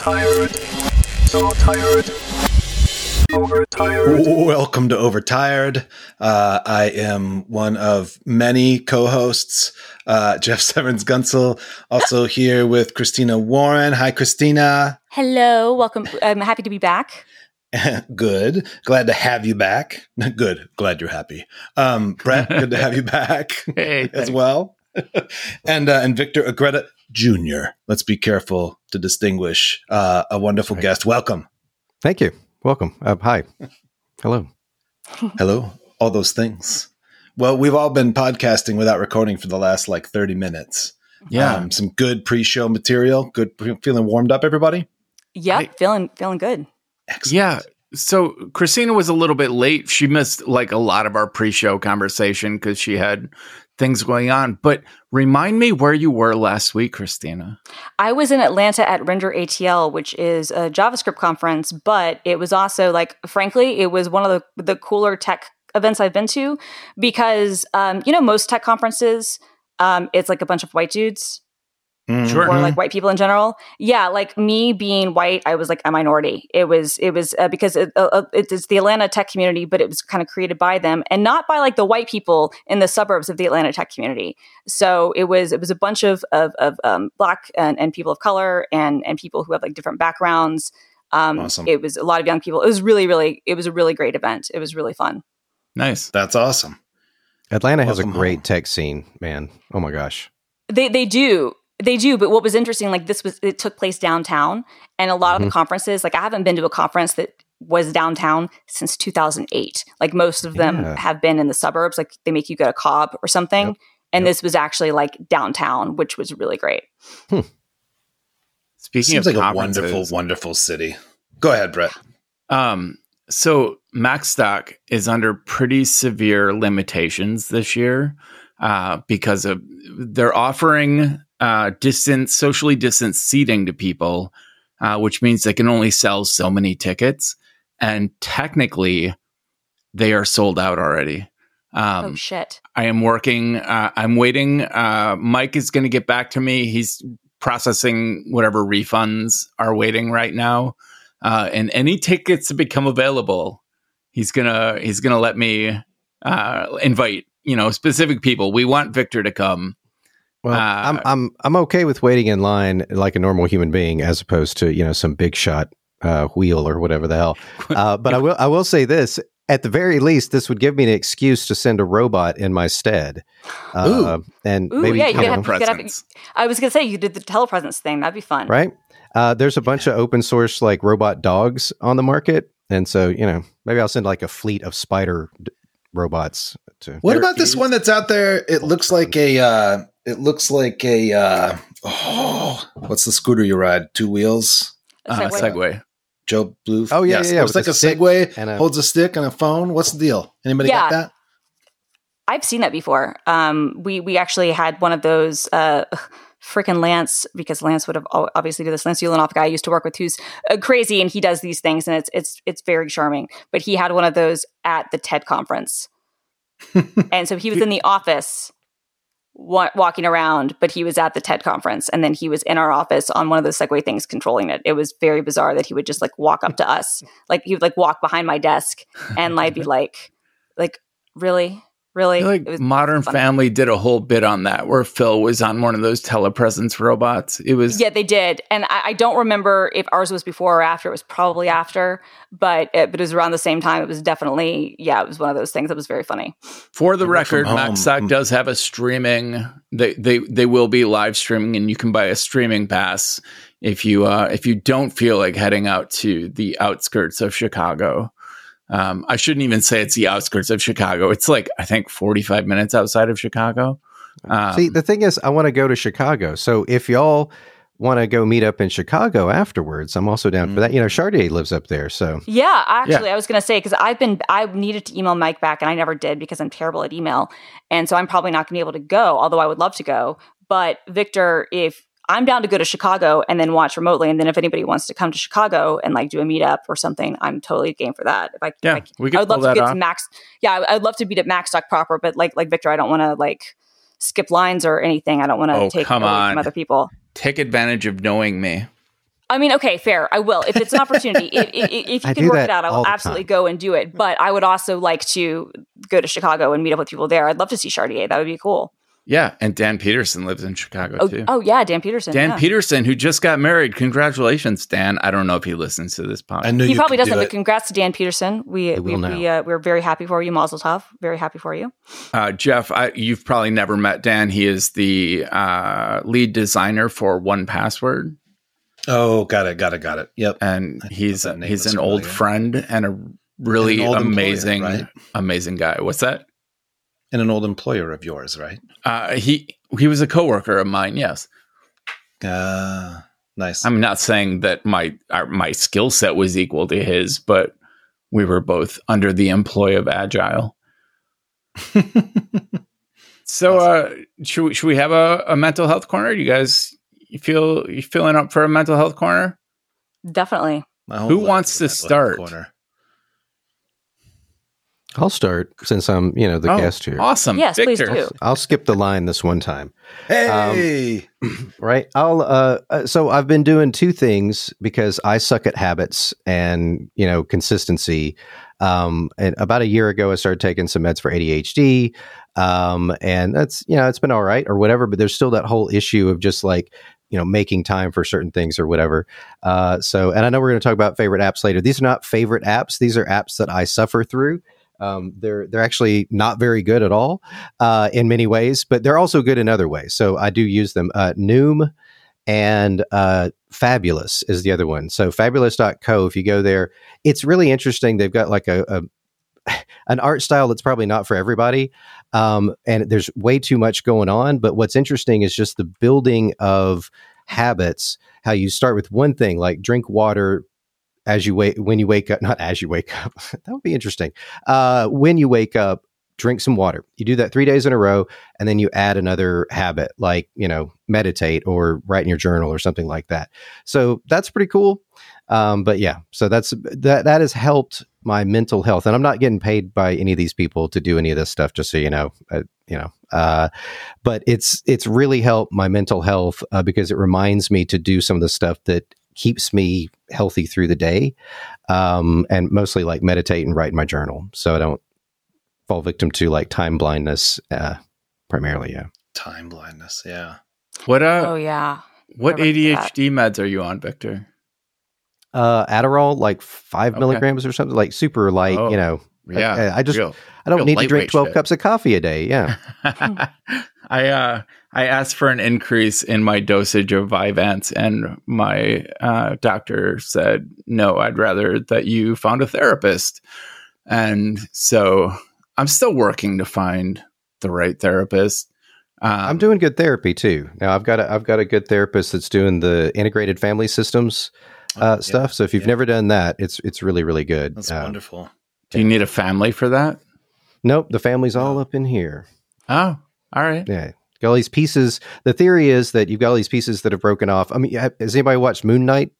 Tired. So tired. Overtired. Welcome to Overtired. Uh, I am one of many co-hosts. Uh, Jeff Severns Guntzel, also here with Christina Warren. Hi, Christina. Hello, welcome. I'm happy to be back. good. Glad to have you back. Good. Glad you're happy. Um, Brett, good to have you back Hey, as thanks. well. and uh, and Victor Agreda Jr. Let's be careful to distinguish uh, a wonderful Right. guest. Welcome. Thank you. Welcome. Uh, hi. Hello. Hello. All those things. Well, we've all been podcasting without recording for the last like 30 minutes. Yeah. Um, some good pre-show material. Good feeling warmed up, everybody. Yep, I- feeling feeling good. Excellent. yeah. So Christina was a little bit late. She missed like a lot of our pre-show conversation because she had things going on. But remind me where you were last week, Christina. I was in Atlanta at Render ATL, which is a JavaScript conference, but it was also like, frankly, it was one of the the cooler tech events I've been to because, um, you know, most tech conferences, um, it's like a bunch of white dudes. Sure. or like white people in general. Yeah, like me being white, I was like a minority. It was it was uh, because it, uh, uh, it is the Atlanta tech community, but it was kind of created by them and not by like the white people in the suburbs of the Atlanta tech community. So it was it was a bunch of of, of um, black and, and people of color and and people who have like different backgrounds. Um, Awesome. It was a lot of young people. It was really really it was a really great event. It was really fun. Nice. That's awesome. Atlanta has a great home. tech scene, man. Oh my gosh. They they do. They do, but what was interesting, like this was it took place downtown, and a lot of the conferences, like I haven't been to a conference that was downtown since 2008. Like most of them Yeah. have been in the suburbs, like they make you go to Cobb or something, Yep. and Yep. this was actually like downtown, which was really great. Speaking Seems of like a wonderful, wonderful city. Go ahead, Brett. Um, so Macstock is under pretty severe limitations this year uh, because of they're offering uh, distance, socially distanced seating to people, uh, which means they can only sell so many tickets, and technically, they are sold out already. Um, oh shit! I am working. Uh, I'm waiting. Uh, Mike is going to get back to me. He's processing whatever refunds are waiting right now, uh, and any tickets that become available, he's gonna he's gonna let me uh, invite you know specific people. We want Victor to come. Well, Uh, I'm I'm I'm okay with waiting in line like a normal human being as opposed to, you know, some big shot uh, wheel or whatever the hell. Uh, but I will I will say this, at the very least this would give me an excuse to send a robot in my stead. Uh, and Ooh, maybe yeah, you you could know, have- you have- I was gonna say you did the telepresence thing. That'd be fun, right? Uh, there's a bunch of open source like robot dogs on the market, and so you know maybe I'll send like a fleet of spider d- robots to. What about this one that's out there? It looks like a. Uh, it looks like a. Uh, oh, what's the scooter you ride? Two wheels. A Uh. Segway. Joe Blue. Oh, yeah, yeah, yeah, It's like the a Segway. and a- holds a stick and a phone. What's the deal? Anybody Yeah. got that? I've seen that before. Um, we we actually had one of those. Uh, Freaking Lance, because Lance would have obviously do this. Lance Ulanoff guy I used to work with, who's uh, crazy, and he does these things, and it's it's it's very charming. But he had one of those at the TED conference, and so he was in the office wa- walking around, but he was at the TED conference, and then he was in our office on one of those Segway things, controlling it. It was very bizarre that he would just like walk up to us, like he would like walk behind my desk, and like be like, like really, really, I feel like It was Modern fun. Family did a whole bit on that where Phil was on one of those telepresence robots. It was Yeah, they did, and I, I don't remember if ours was before or after. It was probably after, but it, but it was around the same time. It was definitely yeah. It was one of those things that was very funny. For the I work from record, home. Macstock Mm. does have a streaming. They they they will be live streaming, and you can buy a streaming pass if you uh, if you don't feel like heading out to the outskirts of Chicago. Um, I shouldn't even say it's the outskirts of Chicago. It's like I think forty five minutes outside of Chicago. Um, See, the thing is, I want to go to Chicago. So if y'all want to go meet up in Chicago afterwards, I'm also down for that. You know, Chartier lives up there, so Yeah, actually, I was gonna say because I've been I needed to email Mike back, and I never did because I'm terrible at email, and so I'm probably not gonna be able to go. Although I would love to go, but Victor, if I'm down to go to Chicago and then watch remotely, and then if anybody wants to come to Chicago and like do a meetup or something, I'm totally game for that. If I, Yeah, if I, we could I would love to get off. to Max. Yeah, I- I'd love to be at Macstock proper, but like like Victor, I don't want to like skip lines or anything. I don't want to Oh, take come away on. from other people. take advantage of knowing me. I mean, okay, fair. I will if it's an opportunity. if, if, if you do can work it out, I will absolutely time. go and do it. But I would also like to go to Chicago and meet up with people there. I'd love to see Chartier. That would be cool. Yeah, and Dan Peterson lives in Chicago Oh, too. oh yeah, Dan Peterson. Dan yeah. Peterson, who just got married. Congratulations, Dan. I don't know if he listens to this I podcast. knew He you probably could doesn't. do But congrats to Dan Peterson. We He we, will we now. uh, we're very happy for you, Mazel Tov. Very happy for you. Uh, Jeff, I, you've probably never met Dan. He is the uh, lead designer for One Password, Oh, got it, got it, got it. Yep. and he's he's was an old friend and a really And an old employer, amazing right? amazing guy. What's that? And an old employer of yours, right? Uh, he he was a coworker of mine. Yes, Uh, nice. I'm not saying that my our, my skill set was equal to his, but we were both under the employ of Agile. So, uh, should we, should we have a, a mental health corner? You guys, you feel you feeling up for a mental health corner? Definitely. Who wants to start? corner. I'll start since I'm, you know, the Oh, guest here. Awesome, yes, please do. I'll skip the line this one time. Hey, right? I'll uh, uh so i've been doing two things because i suck at habits and you know consistency. Um and about a year ago i started taking some meds for adhd um and that's you know it's been all right or whatever but there's still that whole issue of just like you know making time for certain things or whatever. Uh so and i know we're going to talk about favorite apps later. These are not favorite apps. These are apps that i suffer through um, they're they're actually not very good at all uh, in many ways, but they're also good in other ways. So I do use them. Uh, Noom and uh, Fabulous is the other one. So fabulous.co, if you go there, it's really interesting. They've got like a, a an art style that's probably not for everybody. Um, and there's way too much going on. But what's interesting is just the building of habits, how you start with one thing like drink water as you wait when you wake up not as you wake up that would be interesting. Uh when you wake up drink some water. You do that three days in a row and then you add another habit like you know meditate or write in your journal or something like that. So that's pretty cool. Um but yeah so that's that that has helped my mental health and i'm not getting paid by any of these people to do any of this stuff just so you know uh, you know uh but it's it's really helped my mental health uh, because it reminds me to do some of the stuff that keeps me healthy through the day um, and mostly like meditate and write in my journal so i don't fall victim to like time blindness uh, primarily yeah time blindness. Yeah. What uh, oh yeah. what I remember that. ADHD meds are you on, Victor? uh, adderall like five Okay. milligrams or something like super light Oh, you know Yeah, I- I just- real. i don't need to drink 12 shit. cups of coffee a day yeah I uh I asked for an increase in my dosage of Vyvanse, and my uh, doctor said no. I'd rather that you found a therapist, and so I'm still working to find the right therapist. Um, i'm doing good therapy too now i've got a, i've got a good therapist that's doing the integrated family systems Oh, uh, yeah, stuff so if you've yeah. never done that it's it's really really good That's Uh, wonderful. Do you need a family for that? nope the family's all up in here Oh, all right. Yeah. Got all these pieces. The theory is that you've got all these pieces that have broken off. I mean, ha- has anybody watched Moon Knight?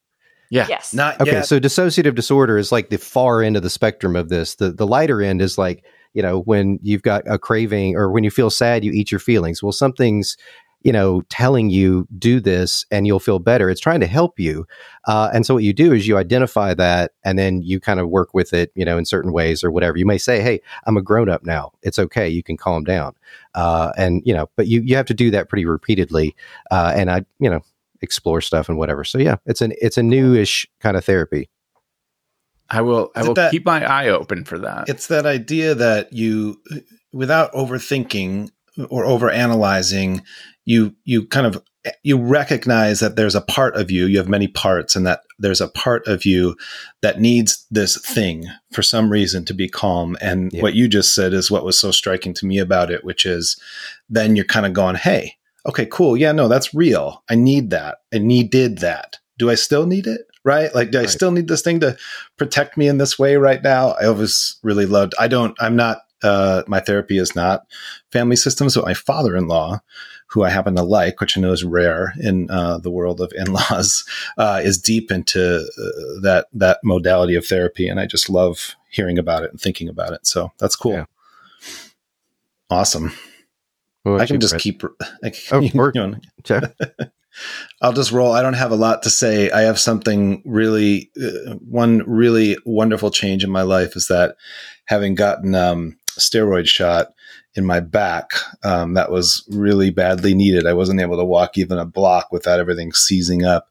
Yeah. Yes. Not Okay, yet. so dissociative disorder is like the far end of the spectrum of this. The the lighter end is like, you know, when you've got a craving or when you feel sad, you eat your feelings. Well, something's, you know, telling you do this and you'll feel better. It's trying to help you. Uh, and so what you do is you identify that and then you kind of work with it, you know, in certain ways or whatever. You may say, Hey, I'm a grown up now. It's okay. You can calm down. Uh, and, you know, but you, you have to do that pretty repeatedly. Uh, and I, you know, explore stuff and whatever. So yeah, it's an, it's a newish kind of therapy. I will. I will that- keep my eye open for that. it's that idea that you without overthinking or overanalyzing you you kind of you recognize that there's a part of you you have many parts and that there's a part of you that needs this thing for some reason to be calm. And Yeah. what you just said is what was so striking to me about it which is then you're kind of going hey okay cool. Yeah no that's real. I need that. I needed that. Do i still need it? Right? Like do i still need this thing to protect me in this way right now? I always really loved i don't i'm not uh, my therapy is not family systems but my father-in-law who i happen to like which i know is rare in uh, the world of in-laws uh, is deep into uh, that that modality of therapy and i just love hearing about it and thinking about it. So that's cool. Yeah. awesome. I can just keep Oh, you know, I'll just roll. I don't have a lot to say. I have something really, uh, one really wonderful change in my life is that having gotten um, steroid shot in my back, um, that was really badly needed. I wasn't able to walk even a block without everything seizing up.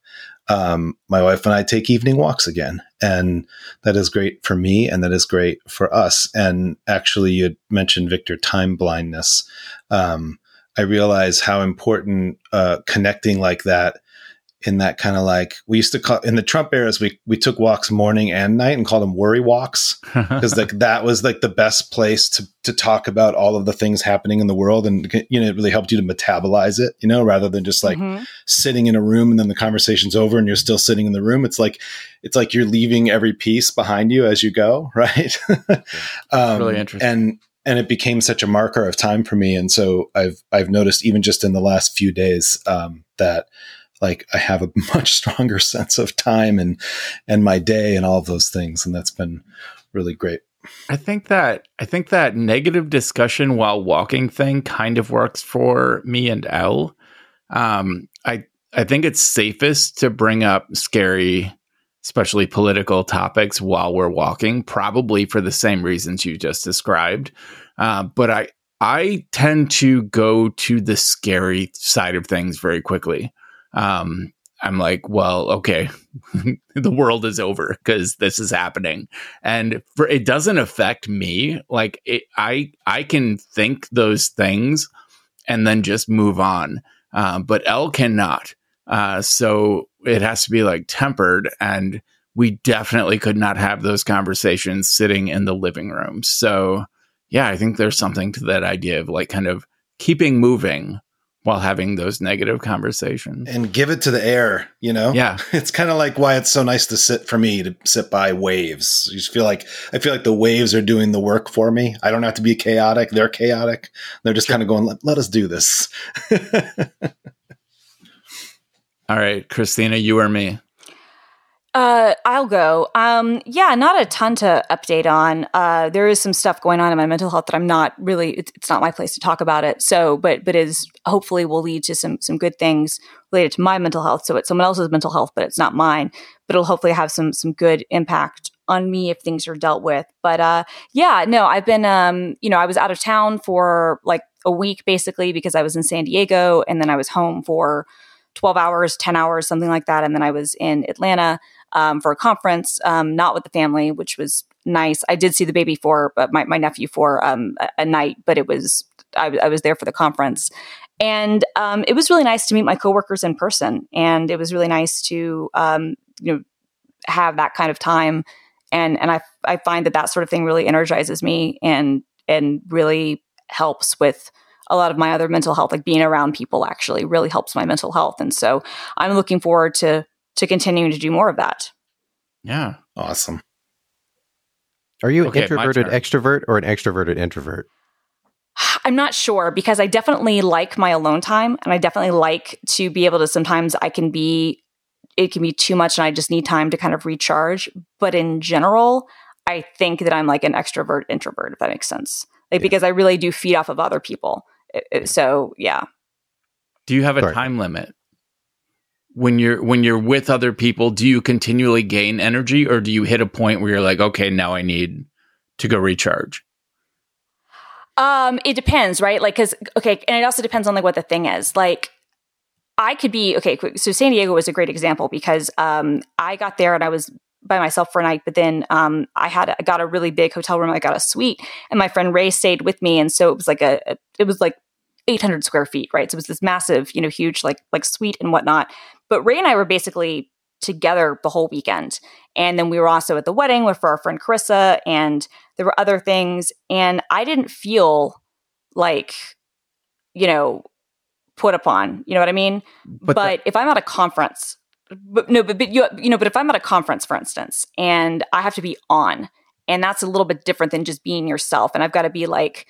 Um, my wife and I take evening walks again, and that is great for me, and that is great for us. And actually, you mentioned Victor time blindness. Um, I realize how important uh, connecting like that in that kind of like we used to call in the Trump eras we we took walks morning and night and called them worry walks because like that was like the best place to to talk about all of the things happening in the world and you know it really helped you to metabolize it you know rather than just like Mhm. sitting in a room and then the conversation's over and you're still sitting in the room it's like it's like you're leaving every piece behind you as you go right um, Really interesting. and and it became such a marker of time for me and so i've i've noticed even just in the last few days um, that like i have a much stronger sense of time and and my day and all those things and that's been really great I think that I think that negative discussion while walking thing kind of works for me and Elle. Um, I I think it's safest to bring up scary, especially political topics while we're walking, probably for the same reasons you just described. Uh, but I I tend to go to the scary side of things very quickly. Um, I'm like, well, okay, the world is over because this is happening. And for it doesn't affect me. Like it, i i can think those things and then just move on. Um, but Elle cannot. Uh, so it has to be like tempered. And we definitely could not have those conversations sitting in the living room. So yeah i think there's something to that idea of like kind of keeping moving while having those negative conversations. And give it to the air you know? Yeah. It's kind of like why it's so nice to sit for me to sit by waves. You just feel like i feel like the waves are doing the work for me. I don't have to be chaotic. They're chaotic. They're just kind of going let, let us do this. All right christina you or me Uh, I'll go. Um, yeah, not a ton to update on. Uh, there is some stuff going on in my mental health that I'm not really. It's, it's not my place to talk about it. So, but but is hopefully will lead to some some good things related to my mental health. So it's someone else's mental health, but it's not mine. But it'll hopefully have some some good impact on me if things are dealt with. But uh, yeah, no, I've been um, you know, I was out of town for like a week basically because I was in San Diego, and then I was home for. 12 hours, 10 hours, something like that. And then I was in Atlanta um, for a conference, um, not with the family, which was nice. I did see the baby for uh, my, my nephew for um, a, a night, but it was I was there for the conference, and um, it was really nice to meet my coworkers in person, and it was really nice to um, you know have that kind of time, and and I I find that that sort of thing really energizes me and and really helps with a lot of my other mental health like being around people actually really helps my mental health. And so i'm looking forward to to continuing to do more of that yeah awesome Are you an Okay, my introverted extrovert or an extroverted introvert? I'm not sure because I definitely like my alone time and I definitely like to be able to sometimes I can be it can be too much and I just need time to kind of recharge. But in general, I think that I'm like an extrovert introvert, if that makes sense. Like Yeah. because I really do feed off of other people. It- it- So yeah. Do you have a Sorry. time limit? When you're when you're with other people, do you continually gain energy or do you hit a point where you're like, okay, now I need to go recharge? Um, it depends, right? Like, cause okay, and it also depends on like what the thing is. Like, I could be okay. So San Diego was a great example because um, I got there and I was by myself for a night, but then um, I had I got a really big hotel room. I got a suite, and my friend Ray stayed with me, and so it was like a, a it was like 800 square feet, right? So it was this massive, you know, huge like like suite and whatnot. But Ray and I were basically together the whole weekend, and then we were also at the wedding with for our friend Carissa, and there were other things, and I didn't feel like, you know, put upon. You know what I mean? But But, that- if I'm at a conference, but no, but, but you, you know, but if I'm at a conference, for instance, and I have to be on, and that's a little bit different than just being yourself, and I've got to be like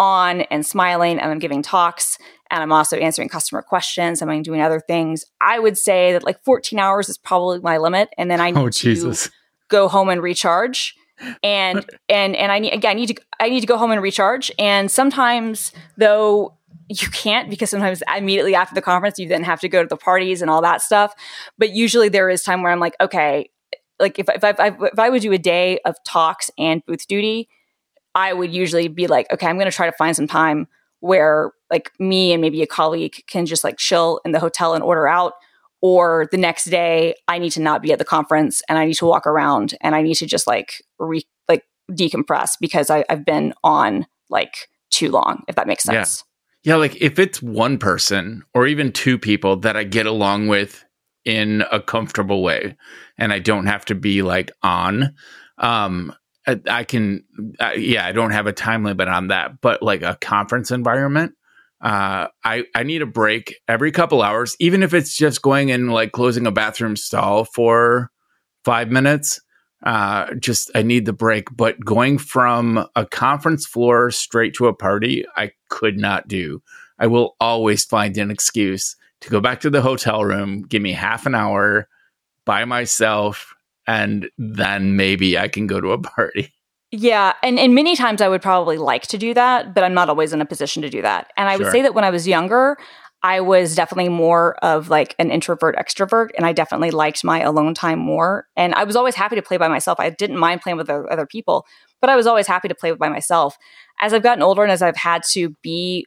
on and smiling, and I'm giving talks, and I'm also answering customer questions, I'm doing other things. I would say that like 14 hours is probably my limit, and then I need Oh to go home and recharge and and and I need again I need to I need to go home and recharge and sometimes though you can't because sometimes immediately after the conference you then have to go to the parties and all that stuff. But usually there is time where I'm like, okay, like if if I, if I would do a day of talks and booth duty, I would usually be like, okay, I'm going to try to find some time where like me and maybe a colleague can just like chill in the hotel and order out. Or the next day, I need to not be at the conference and I need to walk around and I need to just like re like decompress because I, I've been on like too long, if that makes sense. Yeah, like if it's one person or even two people that I get along with in a comfortable way and I don't have to be like on, um, I, can, uh, yeah, I don't have a time limit on that, but like a conference environment, uh, I, I need a break every couple hours, even if it's just going and like closing a bathroom stall for five minutes uh, just I need the break. But going from a conference floor straight to a party, I could not do. I will always find an excuse to go back to the hotel room, give me half an hour by myself, and then maybe I can go to a party. Yeah, and and many times I would probably like to do that, but I'm not always in a position to do that. And I Sure. would say that when I was younger, I was definitely more of like an introvert extrovert, and I definitely liked my alone time more. And I was always happy to play by myself. I didn't mind playing with other other people, but I was always happy to play by myself. As I've gotten older and as I've had to be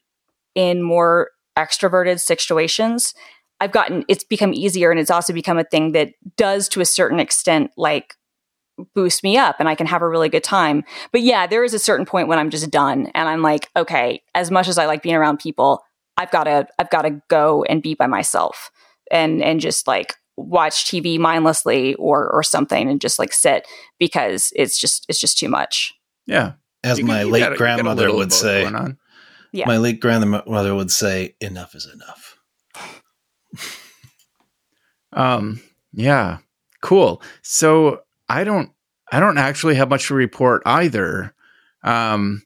in more extroverted situations, I've gotten it's become easier, and it's also become a thing that does to a certain extent like boost me up and I can have a really good time. But yeah, there is a certain point when I'm just done and I'm like, okay, as much as I like being around people, I've got to I've got to go and be by myself and and just like watch TV mindlessly or or something and just like sit because it's just it's just too much. Yeah. As You- my you late gotta- you got a grandmother would say. Yeah. my late grandmother would say, enough is enough. Um, yeah, cool. So I don't, I don't actually have much to report either. Um,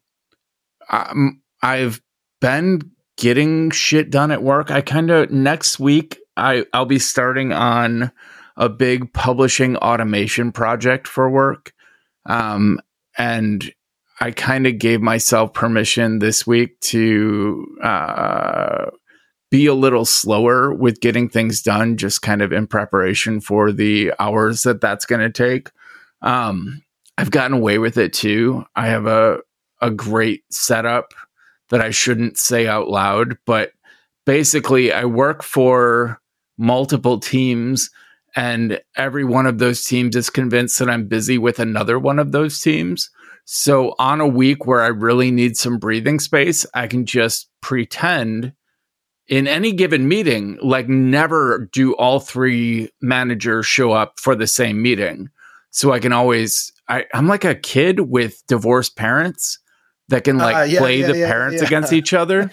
I'm, I've been getting shit done at work. I kind of next week I I'll be starting on a big publishing automation project for work. Um, and I kind of gave myself permission this week to uh, be a little slower with getting things done, just kind of in preparation for the hours that that's going to take. Um, I've gotten away with it too. I have a a great setup that I shouldn't say out loud, but basically, I work for multiple teams, and every one of those teams is convinced that I'm busy with another one of those teams. So, on a week where I really need some breathing space, I can just pretend in any given meeting, like never do all three managers show up for the same meeting. So I can always, I, I'm like a kid with divorced parents that can like Ah, yeah, play yeah, the yeah, parents against each other.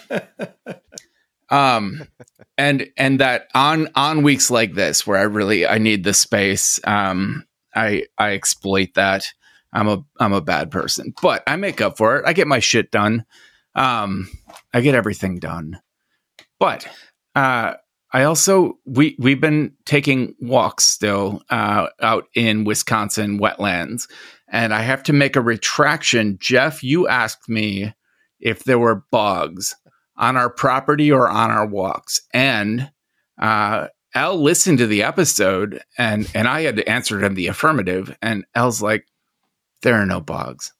um, and and that on on weeks like this where I really I need the space, um, I I exploit that. I'm a I'm a bad person, but I make up for it. I get my shit done. Um, I get everything done. But uh, I also we we've been taking walks still uh, out in Wisconsin wetlands, and I have to make a retraction. Jeff, you asked me if there were bugs on our property or on our walks, and uh, Al listened to the episode, and and I had answered him the affirmative, and Al's like, "There are no bugs."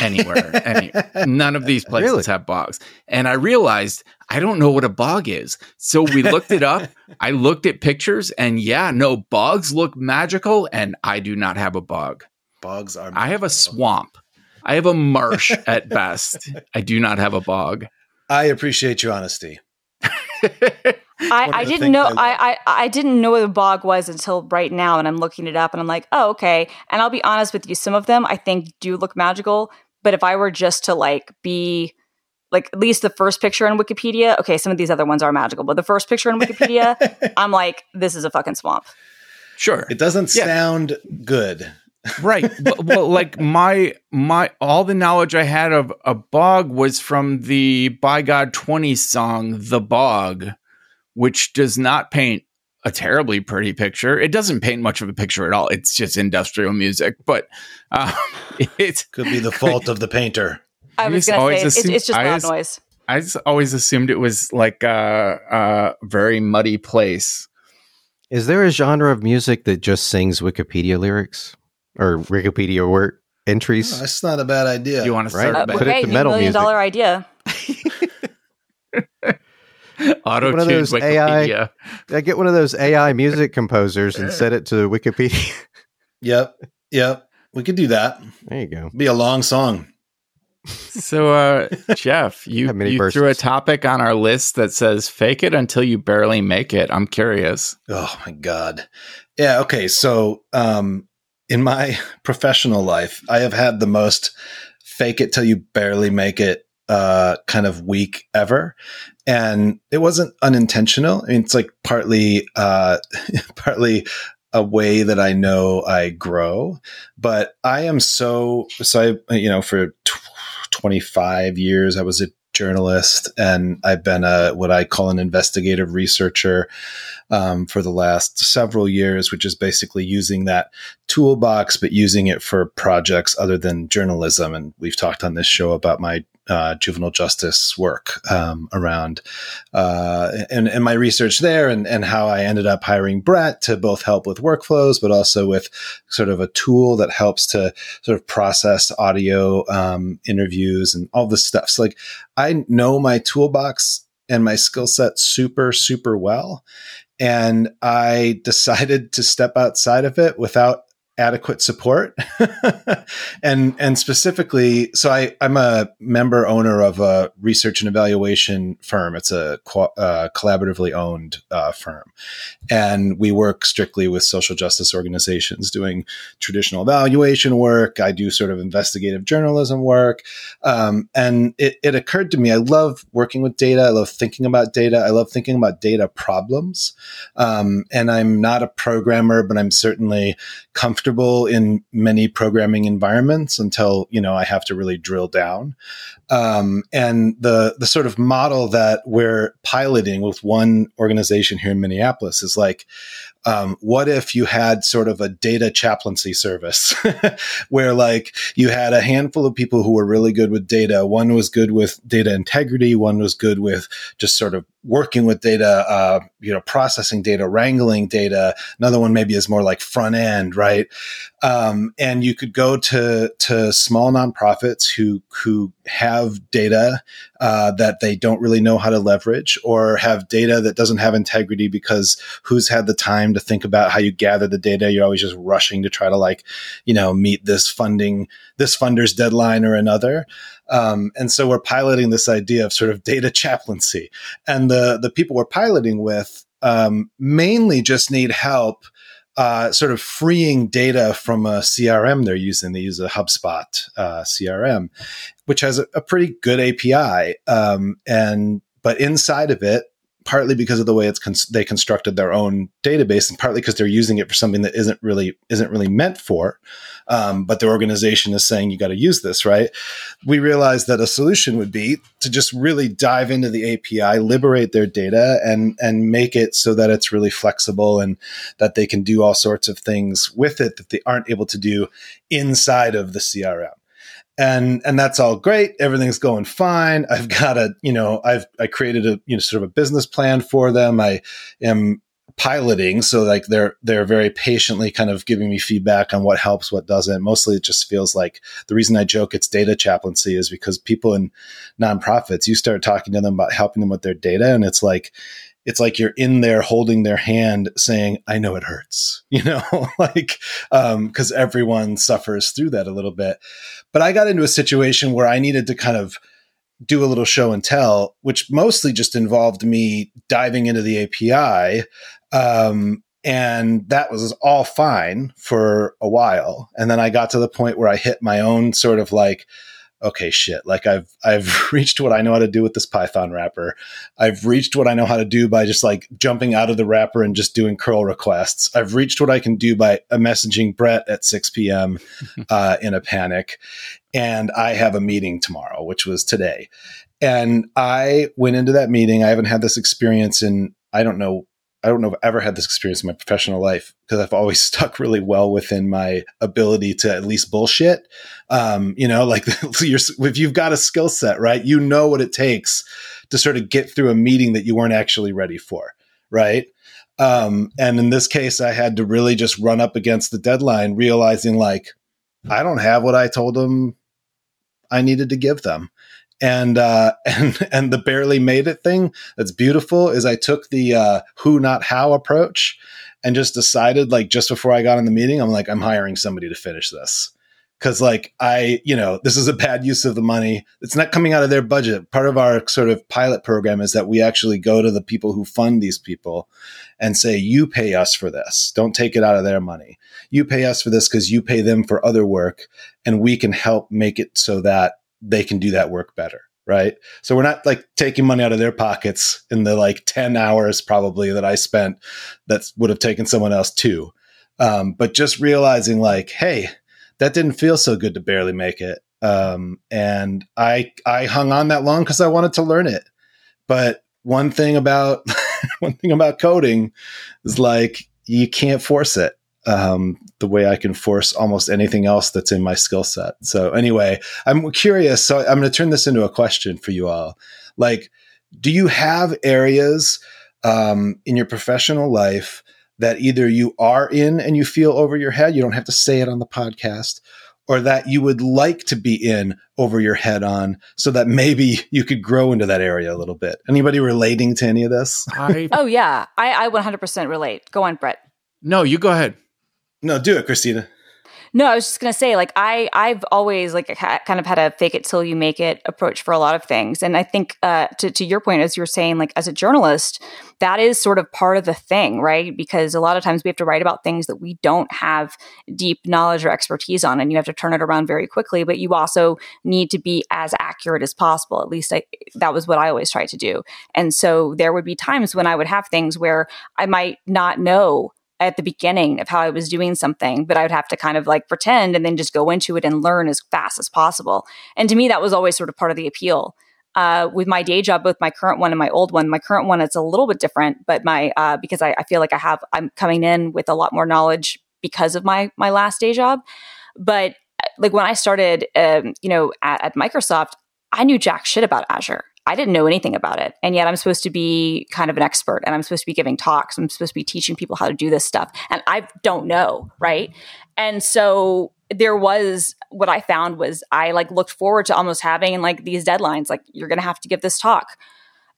Anywhere, any, none of these places Really? have bogs. And I realized I don't know what a bog is. So we looked it up. I looked at pictures and yeah, no, bogs look magical and I do not have a bog. Bogs are. I have a swamp. I have a marsh at best. I do not have a bog. I appreciate your honesty. I, I didn't know I love. I, I I didn't know what a bog was until right now and I'm looking it up and I'm like, oh okay. And I'll be honest with you, some of them I think do look magical, but if I were just to like be like at least the first picture in Wikipedia, okay, some of these other ones are magical, but the first picture in Wikipedia, I'm like, this is a fucking swamp. Sure. it doesn't Yeah. sound good. right but, well like my my all the knowledge i had of a bog was from the by god 20 song the bog which does not paint a terribly pretty picture it doesn't paint much of a picture at all it's just industrial music but uh, it's Could be the fault of the painter. I I was gonna always say it's, assume- it's just I loud noise. I just always assumed it was like a, a very muddy place. Is there a genre of music that just sings Wikipedia lyrics or Wikipedia word entries? Oh, that's not a bad idea. You want to Right. start Uh, Put it okay, to metal million music. dollar idea. auto one of tune those AI Wikipedia? I get one of those AI music composers and set it to Wikipedia. Yep. Yep. We could do that. there you go. Be a long song. So, uh, Jeff, you, Have many you threw a topic on our list that says "fake it until you barely make it." I'm curious. Oh my god. Yeah, okay. So, um in my professional life, I have had the most fake it till you barely make it uh kind of week ever. And it wasn't unintentional. I mean, it's like partly uh partly a way that I know I grow, but I am so so I you know for tw- 25 years I was a journalist and I've been a what I call an investigative researcher um, for the last several years, which is basically using that toolbox, but using it for projects other than journalism. And we've talked on this show about my uh, juvenile justice work um, around uh, and, and my research there and, and how I ended up hiring Brett to both help with workflows, but also with sort of a tool that helps to sort of process audio um, interviews and all this stuff. So like I know my toolbox and my skill set super, super well. And I decided to step outside of it without adequate support. and and specifically, so I, I'm a member owner of a research and evaluation firm. It's a co- uh, collaboratively owned uh, firm. And we work strictly with social justice organizations doing traditional evaluation work. I do sort of investigative journalism work. Um, and it, it occurred to me, I love working with data. I love thinking about data. I love thinking about data problems. Um, and I'm not a programmer, but I'm certainly comfortable in many programming environments until, you know, I have to really drill down. Um, and the, the sort of model that we're piloting with one organization here in Minneapolis is like, um, what if you had sort of a data chaplaincy service where like you had a handful of people who were really good with data one was good with data integrity one was good with just sort of working with data uh, you know processing data wrangling data. Another one maybe is more like front end right? Um, and you could go to to small nonprofits who who have data uh, that they don't really know how to leverage or have data that doesn't have integrity because who's had the time to think about how you gather the data? You're always just rushing to try to like you know meet this funding this funder's deadline or another um, and so we're piloting this idea of sort of data chaplaincy and the the people we're piloting with um, mainly just need help uh, sort of freeing data from a CRM they're using. They use a HubSpot uh, CRM, which has a, a pretty good API. Um, and but inside of it, partly because of the way it's they constructed their own database, and partly because they're using it for something that isn't really isn't really meant for. Um, but their organization is saying you got to use this, right? We realized that a solution would be to just really dive into the API, liberate their data, and and make it so that it's really flexible and that they can do all sorts of things with it that they aren't able to do inside of the CRM and and that's all great. Everything's going fine. I've got a you know i've i created a you know sort of a business plan for them. I am piloting so like they're they're very patiently kind of giving me feedback on what helps what doesn't. Mostly it just feels like the reason i joke it's data chaplaincy is because people in nonprofits you start talking to them about helping them with their data and it's like it's like you're in there holding their hand saying i know it hurts you know? Like um because everyone suffers through that a little bit. But i got into a situation where i needed to kind of do a little show and tell which mostly just involved me diving into the api um and that was all fine for a while. And then i got to the point where i hit my own sort of like okay shit like i've i've reached what i know how to do with this python wrapper. I've reached what i know how to do by just like jumping out of the wrapper and just doing curl requests. I've reached what i can do by messaging brett at 6 p.m uh, in a panic. And i have a meeting tomorrow which was today. And i went into that meeting. I haven't had this experience in i don't know I don't know if I've ever had this experience in my professional life because I've always stuck really well within my ability to at least bullshit. Um, you know, like if you've got a skill set, right, you know what it takes to sort of get through a meeting that you weren't actually ready for, right? Um, and in this case, I had to really just run up against the deadline, realizing like I don't have what I told them I needed to give them and uh, and and the barely made it thing that's beautiful is I took the uh, who not how approach and just decided like just before I got in the meeting I'm like I'm hiring somebody to finish this. Because like I you know this is a bad use of the money. It's not coming out of their budget. Part of our sort of pilot program is that we actually go to the people who fund these people and say you pay us for this. Don't take it out of their money. You pay us for this because you pay them for other work and we can help make it so that they can do that work better right? So we're not like taking money out of their pockets in the like 10 hours probably that i spent that would have taken someone else too. Um, but just realizing like hey that didn't feel so good to barely make it. Um, and i i hung on that long because i wanted to learn it. But one thing about one thing about coding is like you can't force it um, the way I can force almost anything else that's in my skill set. So anyway, I'm curious. So I'm going to turn this into a question for you all. Like, do you have areas um, in your professional life that either you are in and you feel over your head? You don't have to say it on the podcast. Or that you would like to be in over your head on, so that maybe you could grow into that area a little bit. Anybody relating to any of this? I Oh yeah, I, I 100% relate. Go on, Brett. no, you go ahead. No, do it, Christina. No, I was just gonna say, like I, I've always like ha- kind of had a fake it till you make it approach for a lot of things, and I think uh, to to your point, as you were saying, like as a journalist, that is sort of part of the thing, right? Because a lot of times we have to write about things that we don't have deep knowledge or expertise on, and you have to turn it around very quickly. But you also need to be as accurate as possible. At least I, that was what I always tried to do. And so there would be times when I would have things where I might not know at the beginning of how I was doing something, but I would have to kind of like pretend and then just go into it and learn as fast as possible. And to me, that was always sort of part of the appeal. Uh, with my day job, both my current one and my old one, my current one it's a little bit different, but my uh, because I, I feel like I have I'm coming in with a lot more knowledge because of my my last day job. But uh, like when I started, um, you know, at, at Microsoft, I knew jack shit about Azure. I didn't know anything about it. And yet I'm supposed to be kind of an expert and I'm supposed to be giving talks. I'm supposed to be teaching people how to do this stuff. And I don't know. Right. And so there was what I found was I like looked forward to almost having like these deadlines, like you're going to have to give this talk.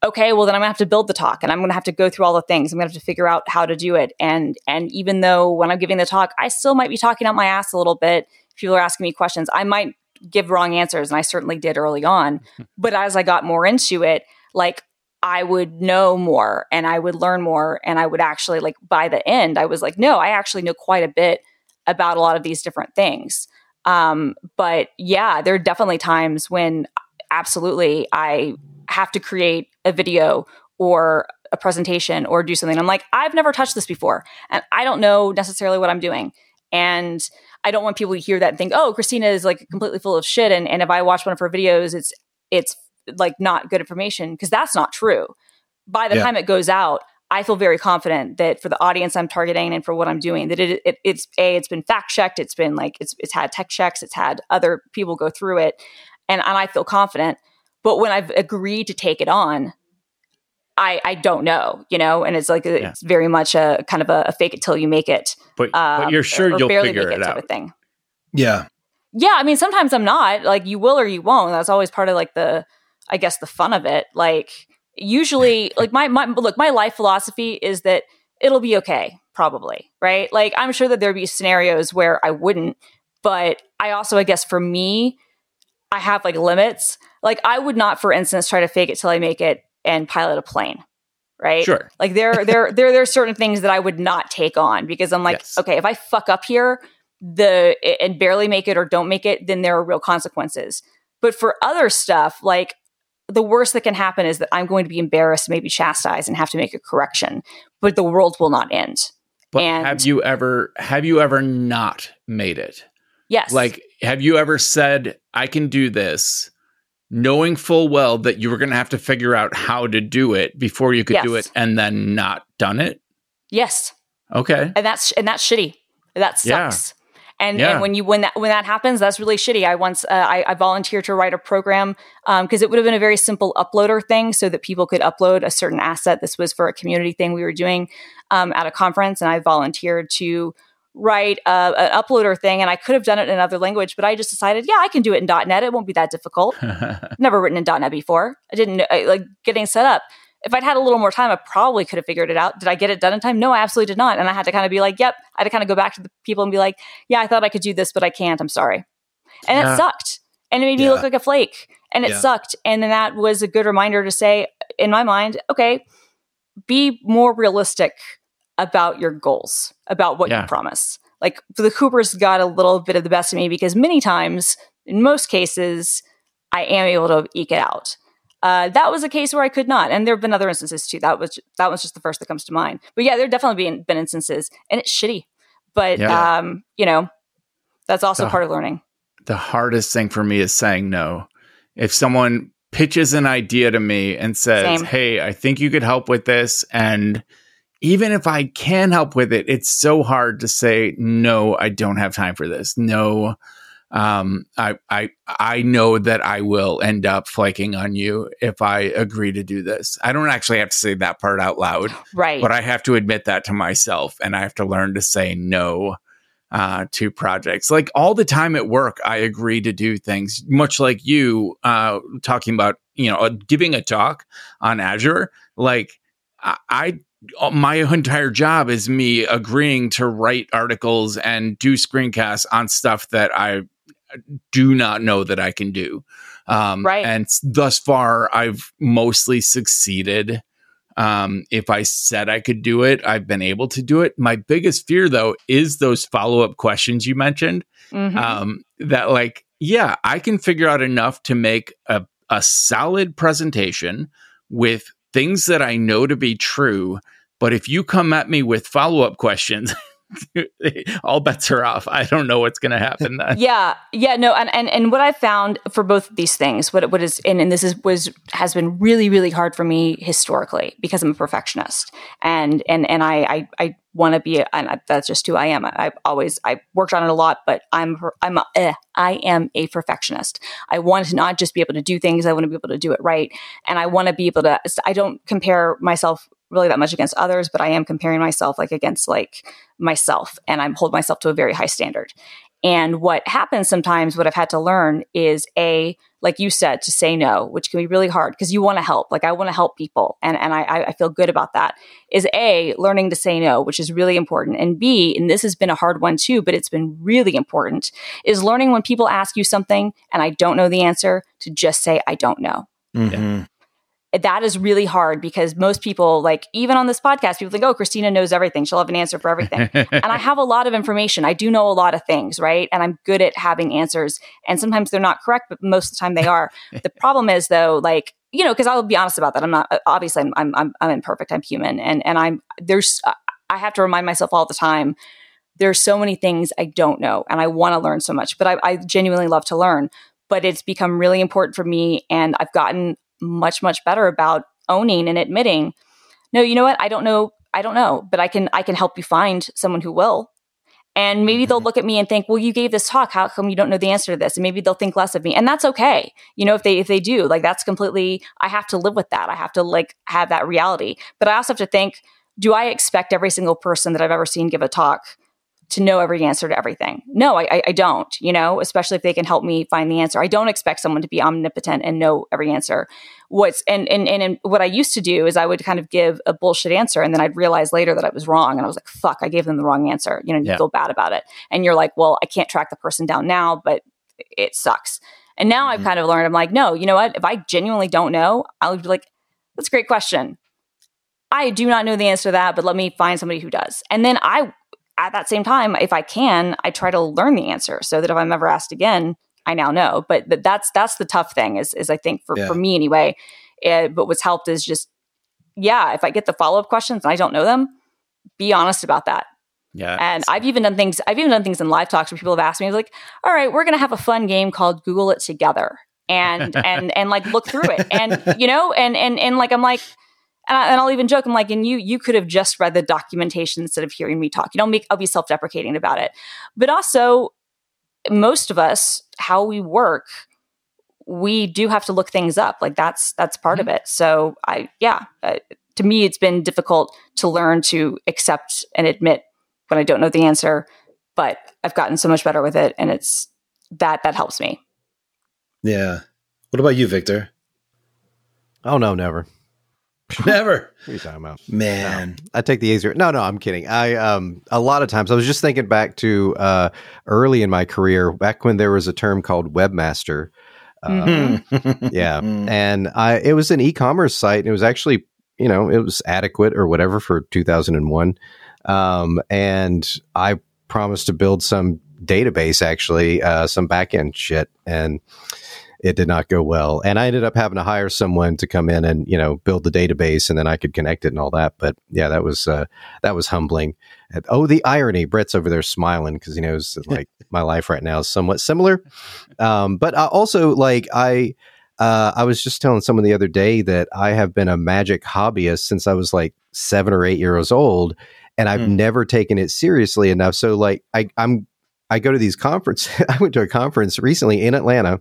Okay, well then I'm gonna have to build the talk and I'm gonna have to go through all the things. I'm gonna have to figure out how to do it. And and even though when I'm giving the talk, I still might be talking out my ass a little bit. If people are asking me questions. I might give wrong answers and I certainly did early on. But as I got more into it, like I would know more and I would learn more and I would actually like by the end I was like no, I actually know quite a bit about a lot of these different things. Um but yeah, there are definitely times when absolutely I have to create a video or a presentation or do something. I'm like, I've never touched this before and I don't know necessarily what I'm doing. And I don't want people to hear that and think, oh, Christina is like completely full of shit. And, and if I watch one of her videos, it's it's like not good information because that's not true. By the Yeah. time it goes out, I feel very confident that for the audience I'm targeting and for what I'm doing, that it, it it's a it's been fact checked, it's been like it's it's had tech checks, it's had other people go through it, and and I feel confident. But when I've agreed to take it on, I I don't know, you know, and it's like it's very much a kind of a, a fake it till you make it But, uh, but you're sure or you'll barely figure make it type out. of thing. Yeah. Yeah, I mean, sometimes I'm not. Like, you will or you won't. That's always part of like the, I guess, the fun of it. Like, usually, like my my look, my life philosophy is that it'll be okay, probably, right? Like, I'm sure that there'd be scenarios where I wouldn't, but I also, I guess, for me, I have like limits. Like, I would not, for instance, try to fake it till I make it and pilot a plane. Right. Sure. Like there, there, there, there are certain things that I would not take on because I'm like, Yes. okay, if I fuck up here, the and barely make it or don't make it, then there are real consequences. But for other stuff, like the worst that can happen is that I'm going to be embarrassed, maybe chastised, and have to make a correction. But the world will not end. But And- have you ever have you ever not made it? Yes. Like, have you ever said, I can do this, knowing full well that you were going to have to figure out how to do it before you could do it and then not done it? Yes. Okay. And that's and that's shitty. That Yeah. sucks. And, Yeah. and when you when that when that happens, that's really shitty. I once uh, I, I volunteered to write a program because it would have been a very simple uploader thing, so that people could upload a certain asset. This was for a community thing we were doing um, at a conference, and I volunteered to write uh, an uploader thing. And I could have done it in another language, but I just decided, yeah, I can do it in .NET. It won't be that difficult. Never written in .NET before. I didn't I- like getting set up. If I'd had a little more time, I probably could have figured it out. Did I get it done in time? No, I absolutely did not. And I had to kind of be like, yep. I had to kind of go back to the people and be like, yeah, I thought I could do this, but I can't. I'm sorry. And Yeah. it sucked. And it made me Yeah. look like a flake. And it Yeah. sucked. And then that was a good reminder to say, in my mind, okay, be more realistic about your goals, about what Yeah. you promise. Like the Coopers got a little bit of the best of me because many times, in most cases, I am able to eke it out. Uh, that was a case where I could not, and there have been other instances too. That was that was just the first that comes to mind. But yeah, there definitely been been instances, and it's shitty. But Yeah. um, you know, that's also The- part of learning. the hardest thing for me is saying no. If someone pitches an idea to me and says, Same. "Hey, I think you could help with this," and even if I can help with it, it's so hard to say no. I don't have time for this. No, um, I I I know that I will end up flaking on you if I agree to do this. I don't actually have to say that part out loud Right. but I have to admit that to myself, and I have to learn to say no uh, to projects. Like all the time at work, I agree to do things, much like you uh, talking about, you know, uh, giving a talk on Azure. Like I, I, my entire job is me agreeing to write articles and do screencasts on stuff that I do not know that I can do. Um, Right. And thus far, I've mostly succeeded. Um, if I said I could do it, I've been able to do it. My biggest fear, though, is those follow up questions you mentioned. Mhm. Um, that, like, yeah, I can figure out enough to make a, a solid presentation with things that I know to be true. But if you come at me with follow up questions, all bets are off. I don't know what's going to happen then. yeah yeah no and, and and what i found for both of these things what what is and, and this is was has been really really hard for me historically because i'm a perfectionist. And and and i i, I want to be and I- that's just who i am. I, i've always i worked on it a lot but i'm i'm a, eh, i am a perfectionist. I want to not just be able to do things. I want to be able to do it right. And i want to be able to i don't compare myself really that much against others but i am comparing myself like against like myself and i'm hold myself to a very high standard and what happens sometimes, what I've had to learn is a, like you said, to say no, which can be really hard because you want to help. Like I want to help people and, and I, I feel good about that. Is A, learning to say no, which is really important. And B, and this has been a hard one too, but it's been really important, is learning when people ask you something and I don't know the answer to just say, I don't know Mhm. That is really hard because most people like even on this podcast people think oh christina knows everything. She'll have an answer for everything. And i have a lot of information. I do know a lot of things right? And i'm good at having answers. And sometimes they're not correct but most of the time they are. The problem is though like you know because i'll be honest about that. I'm not uh, obviously i'm i'm i'm, I'm imperfect. I'm human. And and i'm there's uh, i have to remind myself all the time there's so many things i don't know and i want to learn so much but I, I genuinely love to learn. But it's become really important for me and i've gotten much much better about owning and admitting no you know what? I don't know i don't know but i can i can help you find someone who will. And maybe they'll mm-hmm. look at me and think well you gave this talk. How come you don't know the answer to this? And maybe they'll think less of me. And that's okay. You know if they if they do like that's completely i have to live with that. I have to like have that reality. But i also have to think do i expect every single person that i've ever seen give a talk to know every answer to everything. No, I, I, I don't, you know, especially if they can help me find the answer. I don't expect someone to be omnipotent and know every answer. What's and, and and and what I used to do is I would kind of give a bullshit answer and then I'd realize later that I was wrong and I was like, fuck, I gave them the wrong answer. You know, you Yeah. feel bad about it. And you're like, well, I can't track the person down now, but it sucks. And now I've Mhm. kind of learned, I'm like, no, you know what? If I genuinely don't know, I'll be like, that's a great question. I do not know the answer to that, but let me find somebody who does. And then I, at that same time, if I can, I try to learn the answer so that if I'm ever asked again, I now know. But, but that's that's the tough thing is is I think for, Yeah. for me anyway. Uh, but what's helped is just yeah, if I get the follow up questions and I don't know them, be honest about that. yeah. And I've even done things. I've even done things in live talks where people have asked me like, "All right, we're going to have a fun game called Google it together," and and and like look through it, and you know, and and and like I'm like, and, I, and I'll even joke, I'm like, and you you could have just read the documentation instead of hearing me talk. You know, make I'll be self deprecating about it, but also most of us how we work we do have to look things up. Like that's that's part mm-hmm. of it. So i yeah uh, to me it's been difficult to learn to accept and admit when i don't know the answer but i've gotten so much better with it and it's that that helps me. Yeah. What about you victor? Oh no never Never. what are you talking about? Man. No, I take the easier. No, no, I'm kidding. I um a lot of times I was just thinking back to uh early in my career, back when there was a term called webmaster. mm-hmm. yeah. And I it was an e-commerce site and it was actually, you know, it was adequate or whatever for 2001. Um and I promised to build some database actually, uh some backend shit and it did not go well. And I ended up having to hire someone to come in and, you know, build the database and then I could connect it and all that. But yeah, that was, uh, that was humbling. And, oh, the irony. Brett's over there smiling because he knows like my life right now is somewhat similar. Um, but I also like, I, uh, I was just telling someone the other day that I have been a magic hobbyist since I was like seven or eight years old, and I've mm. never taken it seriously enough. So like I, I'm I go to these conferences. I went to a conference recently in Atlanta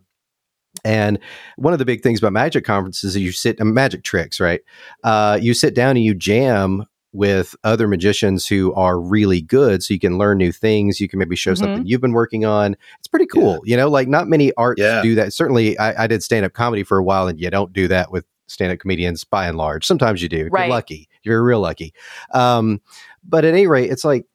and one of the big things about magic conferences is you sit uh, magic tricks, right? Uh, you sit down and you jam with other magicians who are really good so you can learn new things you can maybe show mm-hmm. something you've been working on it's pretty cool yeah. you know like not many arts yeah. do that certainly I, I did stand-up comedy for a while and you don't do that with stand-up comedians by and large sometimes you do right. you're lucky you're real lucky um, but at any rate it's like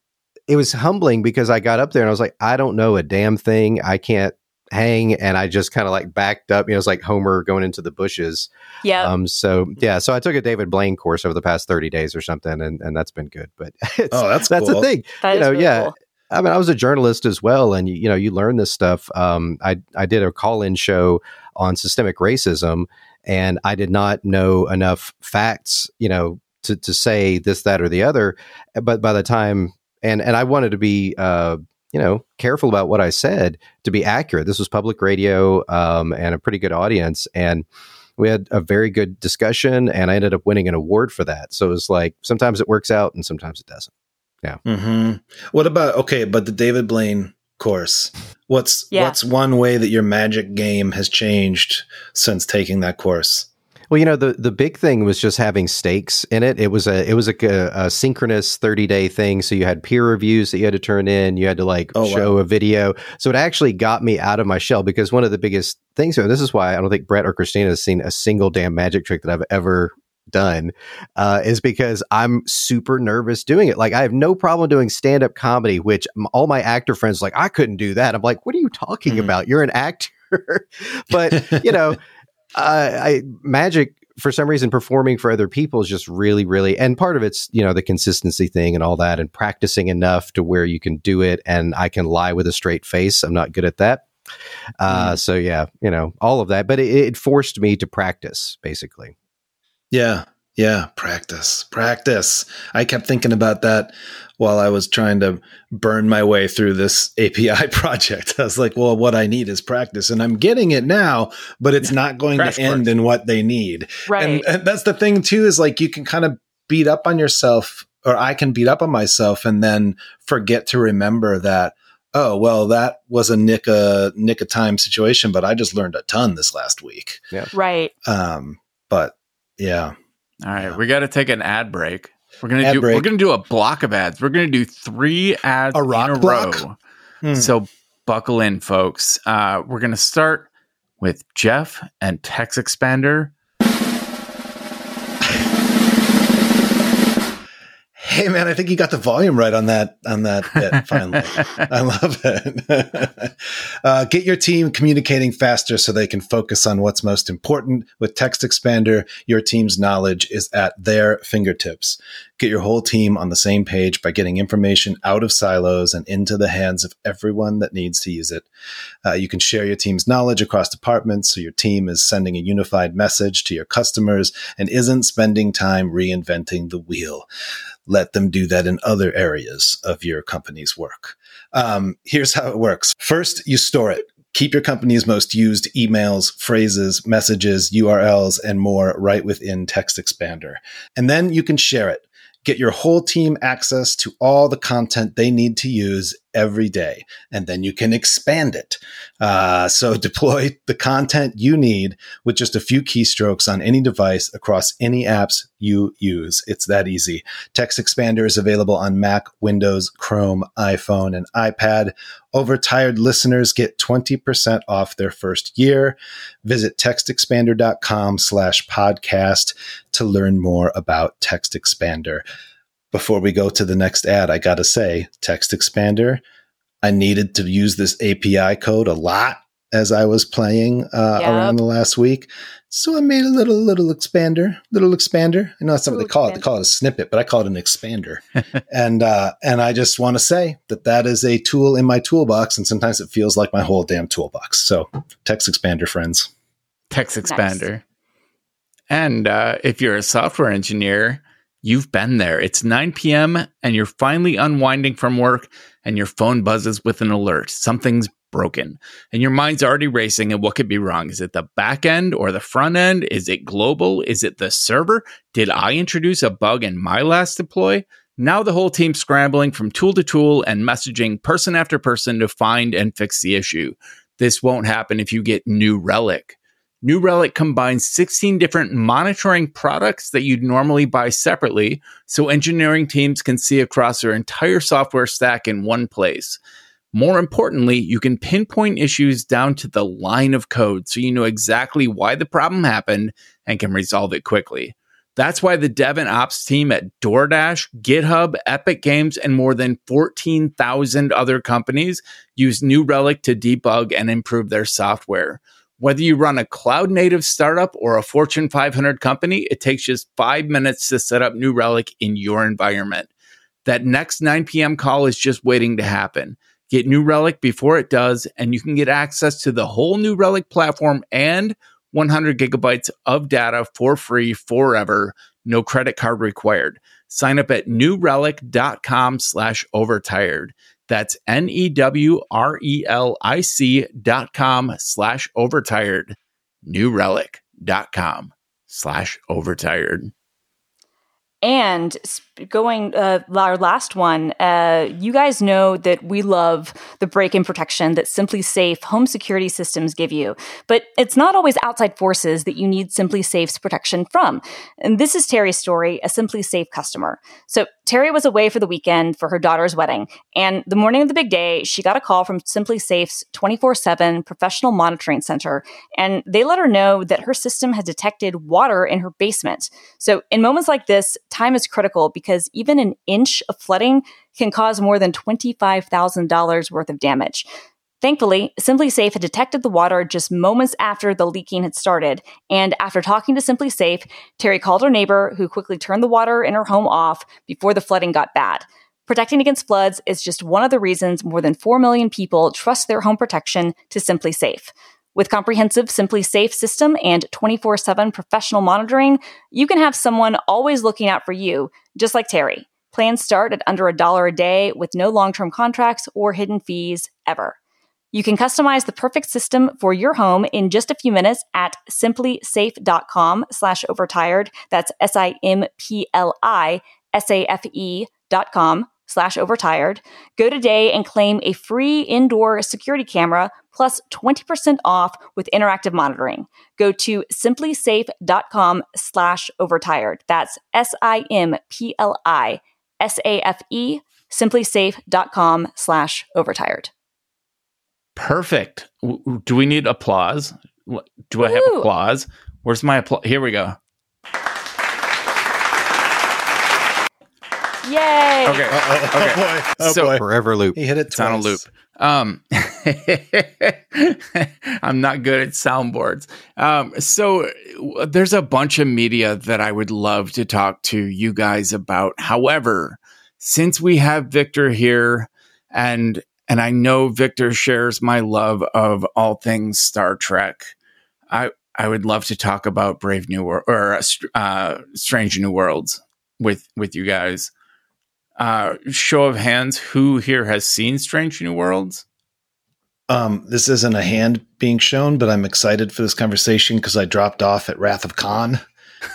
it was humbling because i got up there and i was like i don't know a damn thing i can't hang and I just kind of like backed up. You know, it's like Homer going into the bushes. Yeah. Um. So yeah. So I took a David Blaine course over the past thirty days or something, and and that's been good. But oh, that's that's cool. the thing. That you know, really yeah. Cool. I mean, I was a journalist as well, and you, you know, you learn this stuff. Um, I I did a call-in show on systemic racism, and I did not know enough facts, you know, to to say this, that, or the other. But by the time, and and I wanted to be, uh, you know, careful about what I said to be accurate. This was public radio um, and a pretty good audience. And we had a very good discussion, and I ended up winning an award for that. So it was like sometimes it works out and sometimes it doesn't. Yeah. Mm-hmm. What about, okay, but the David Blaine course, what's, yeah. what's one way that your magic game has changed since taking that course? Well, you know, the the big thing was just having stakes in it. It was a it was a, a synchronous thirty day thing. So you had peer reviews that you had to turn in. You had to like oh, show wow. a video. So it actually got me out of my shell because one of the biggest things. So this is why I don't think Brett or Christina has seen a single damn magic trick that I've ever done uh, is because I'm super nervous doing it. Like I have no problem doing stand up comedy, which all my actor friends like I couldn't do that. I'm like, what are you talking mm. about? You're an actor. but you know uh, I magic for some reason performing for other people is just really really and part of it's you know the consistency thing and all that and practicing enough to where you can do it and i can lie with a straight face. I'm not good at that. Uh, mm. so yeah you know all of that. But it, it forced me to practice basically. Yeah. Yeah, practice, practice. I kept thinking about that while I was trying to burn my way through this API project. I was like, well, what I need is practice, and I'm getting it now, but it's not going to end in what they need. Right. And, and that's the thing too is like you can kind of beat up on yourself, or I can beat up on myself, and then forget to remember that oh well that was a nick a nick of time situation but i just learned a ton this last week yeah right um but yeah all right, we got to take an ad break. We're gonna ad do. Break. We're gonna do a block of ads. We're gonna do three ads a rock in a block? row. Hmm. So buckle in, folks. Uh, we're gonna start with Jeff and TextExpander Hey man, I think you got the volume right on that on that bit. Finally, I love it. uh, get your team communicating faster so they can focus on what's most important. With Text Expander, your team's knowledge is at their fingertips. Get your whole team on the same page by getting information out of silos and into the hands of everyone that needs to use it. Uh, you can share your team's knowledge across departments so your team is sending a unified message to your customers and isn't spending time reinventing the wheel let them do that in other areas of your company's work. Um, here's how it works. First, you store it. Keep your company's most used emails, phrases, messages, URLs, and more right within Text Expander. And then you can share it. Get your whole team access to all the content they need to use every day, and then you can expand it. Uh, so deploy the content you need with just a few keystrokes on any device across any apps you use. It's that easy. Text Expander is available on Mac, Windows, Chrome, iPhone, and iPad. Overtired listeners get 20% off their first year. Visit textexpander.com slash podcast to learn more about Text Expander. Before we go to the next ad, I got to say, Text Expander, I needed to use this API code a lot as I was playing uh, Yep. around the last week. So I made a little little expander, little expander. I know that's not what they call it. They call it a snippet, but I call it an expander. and uh, and I just want to say that that is a tool in my toolbox, and sometimes it feels like my whole damn toolbox. So text expander, friends. Text expander. And uh, if you're a software engineer, you've been there. It's 9 p.m. and you're finally unwinding from work and your phone buzzes with an alert. Something's broken and your mind's already racing and what could be wrong? Is it the back end or the front end? Is it global? Is it the server? Did I introduce a bug in my last deploy? Now the whole team's scrambling from tool to tool and messaging person after person to find and fix the issue. This won't happen if you get New Relic. New Relic combines 16 different monitoring products that you'd normally buy separately, so engineering teams can see across their entire software stack in one place. More importantly, you can pinpoint issues down to the line of code so you know exactly why the problem happened and can resolve it quickly. That's why the dev and ops team at DoorDash, GitHub, Epic Games, and more than 14,000 other companies use New Relic to debug and improve their software. Whether you run a cloud native startup or a Fortune 500 company, it takes just five minutes to set up New Relic in your environment. That next 9 p.m. call is just waiting to happen. Get New Relic before it does, and you can get access to the whole New Relic platform and 100 gigabytes of data for free forever. No credit card required. Sign up at newrelic.com slash overtired. That's N E W R E L I C dot com slash overtired. New Relic dot com slash overtired. And going uh, our last one, uh, you guys know that we love the break-in protection that SimpliSafe home security systems give you, but it's not always outside forces that you need SimpliSafe's protection from. And this is Terry's story, a SimpliSafe customer. So Terry was away for the weekend for her daughter's wedding, and the morning of the big day, she got a call from SimpliSafe's 24/7 professional monitoring center, and they let her know that her system had detected water in her basement. So in moments like this, time is critical because even an inch of flooding can cause more than $25,000 worth of damage. Thankfully, SimpliSafe had detected the water just moments after the leaking had started. And after talking to SimpliSafe, Terry called her neighbor, who quickly turned the water in her home off before the flooding got bad. Protecting against floods is just one of the reasons more than 4 million people trust their home protection to SimpliSafe. With comprehensive SimpliSafe system and 24 7 professional monitoring, you can have someone always looking out for you, just like Terry. Plans start at under a dollar a day with no long term contracts or hidden fees ever. You can customize the perfect system for your home in just a few minutes at simplisafe.com slash overtired. That's S I M P L I S A F E dot com slash overtired. Go today and claim a free indoor security camera plus 20% off with interactive monitoring. Go to simplisafe.com slash overtired. That's S-I-M-P-L-I-S-A-F-E simplisafe.com slash overtired. Perfect. Do we need applause? Do I have Woo. applause? Where's my applause? Here we go. Yay! Okay. Uh-oh. Okay. Oh boy. Oh So- boy. Forever loop. He hit it It's on a twice. loop. Um, I'm not good at soundboards. Um, so there's a bunch of media that I would love to talk to you guys about. However, since we have Victor here and and I know Victor shares my love of all things Star Trek, I I would love to talk about Brave New World or uh, uh, Strange New Worlds with with you guys. Uh, show of hands, who here has seen Strange New Worlds? Um, this isn't a hand being shown, but I'm excited for this conversation because I dropped off at Wrath of Khan,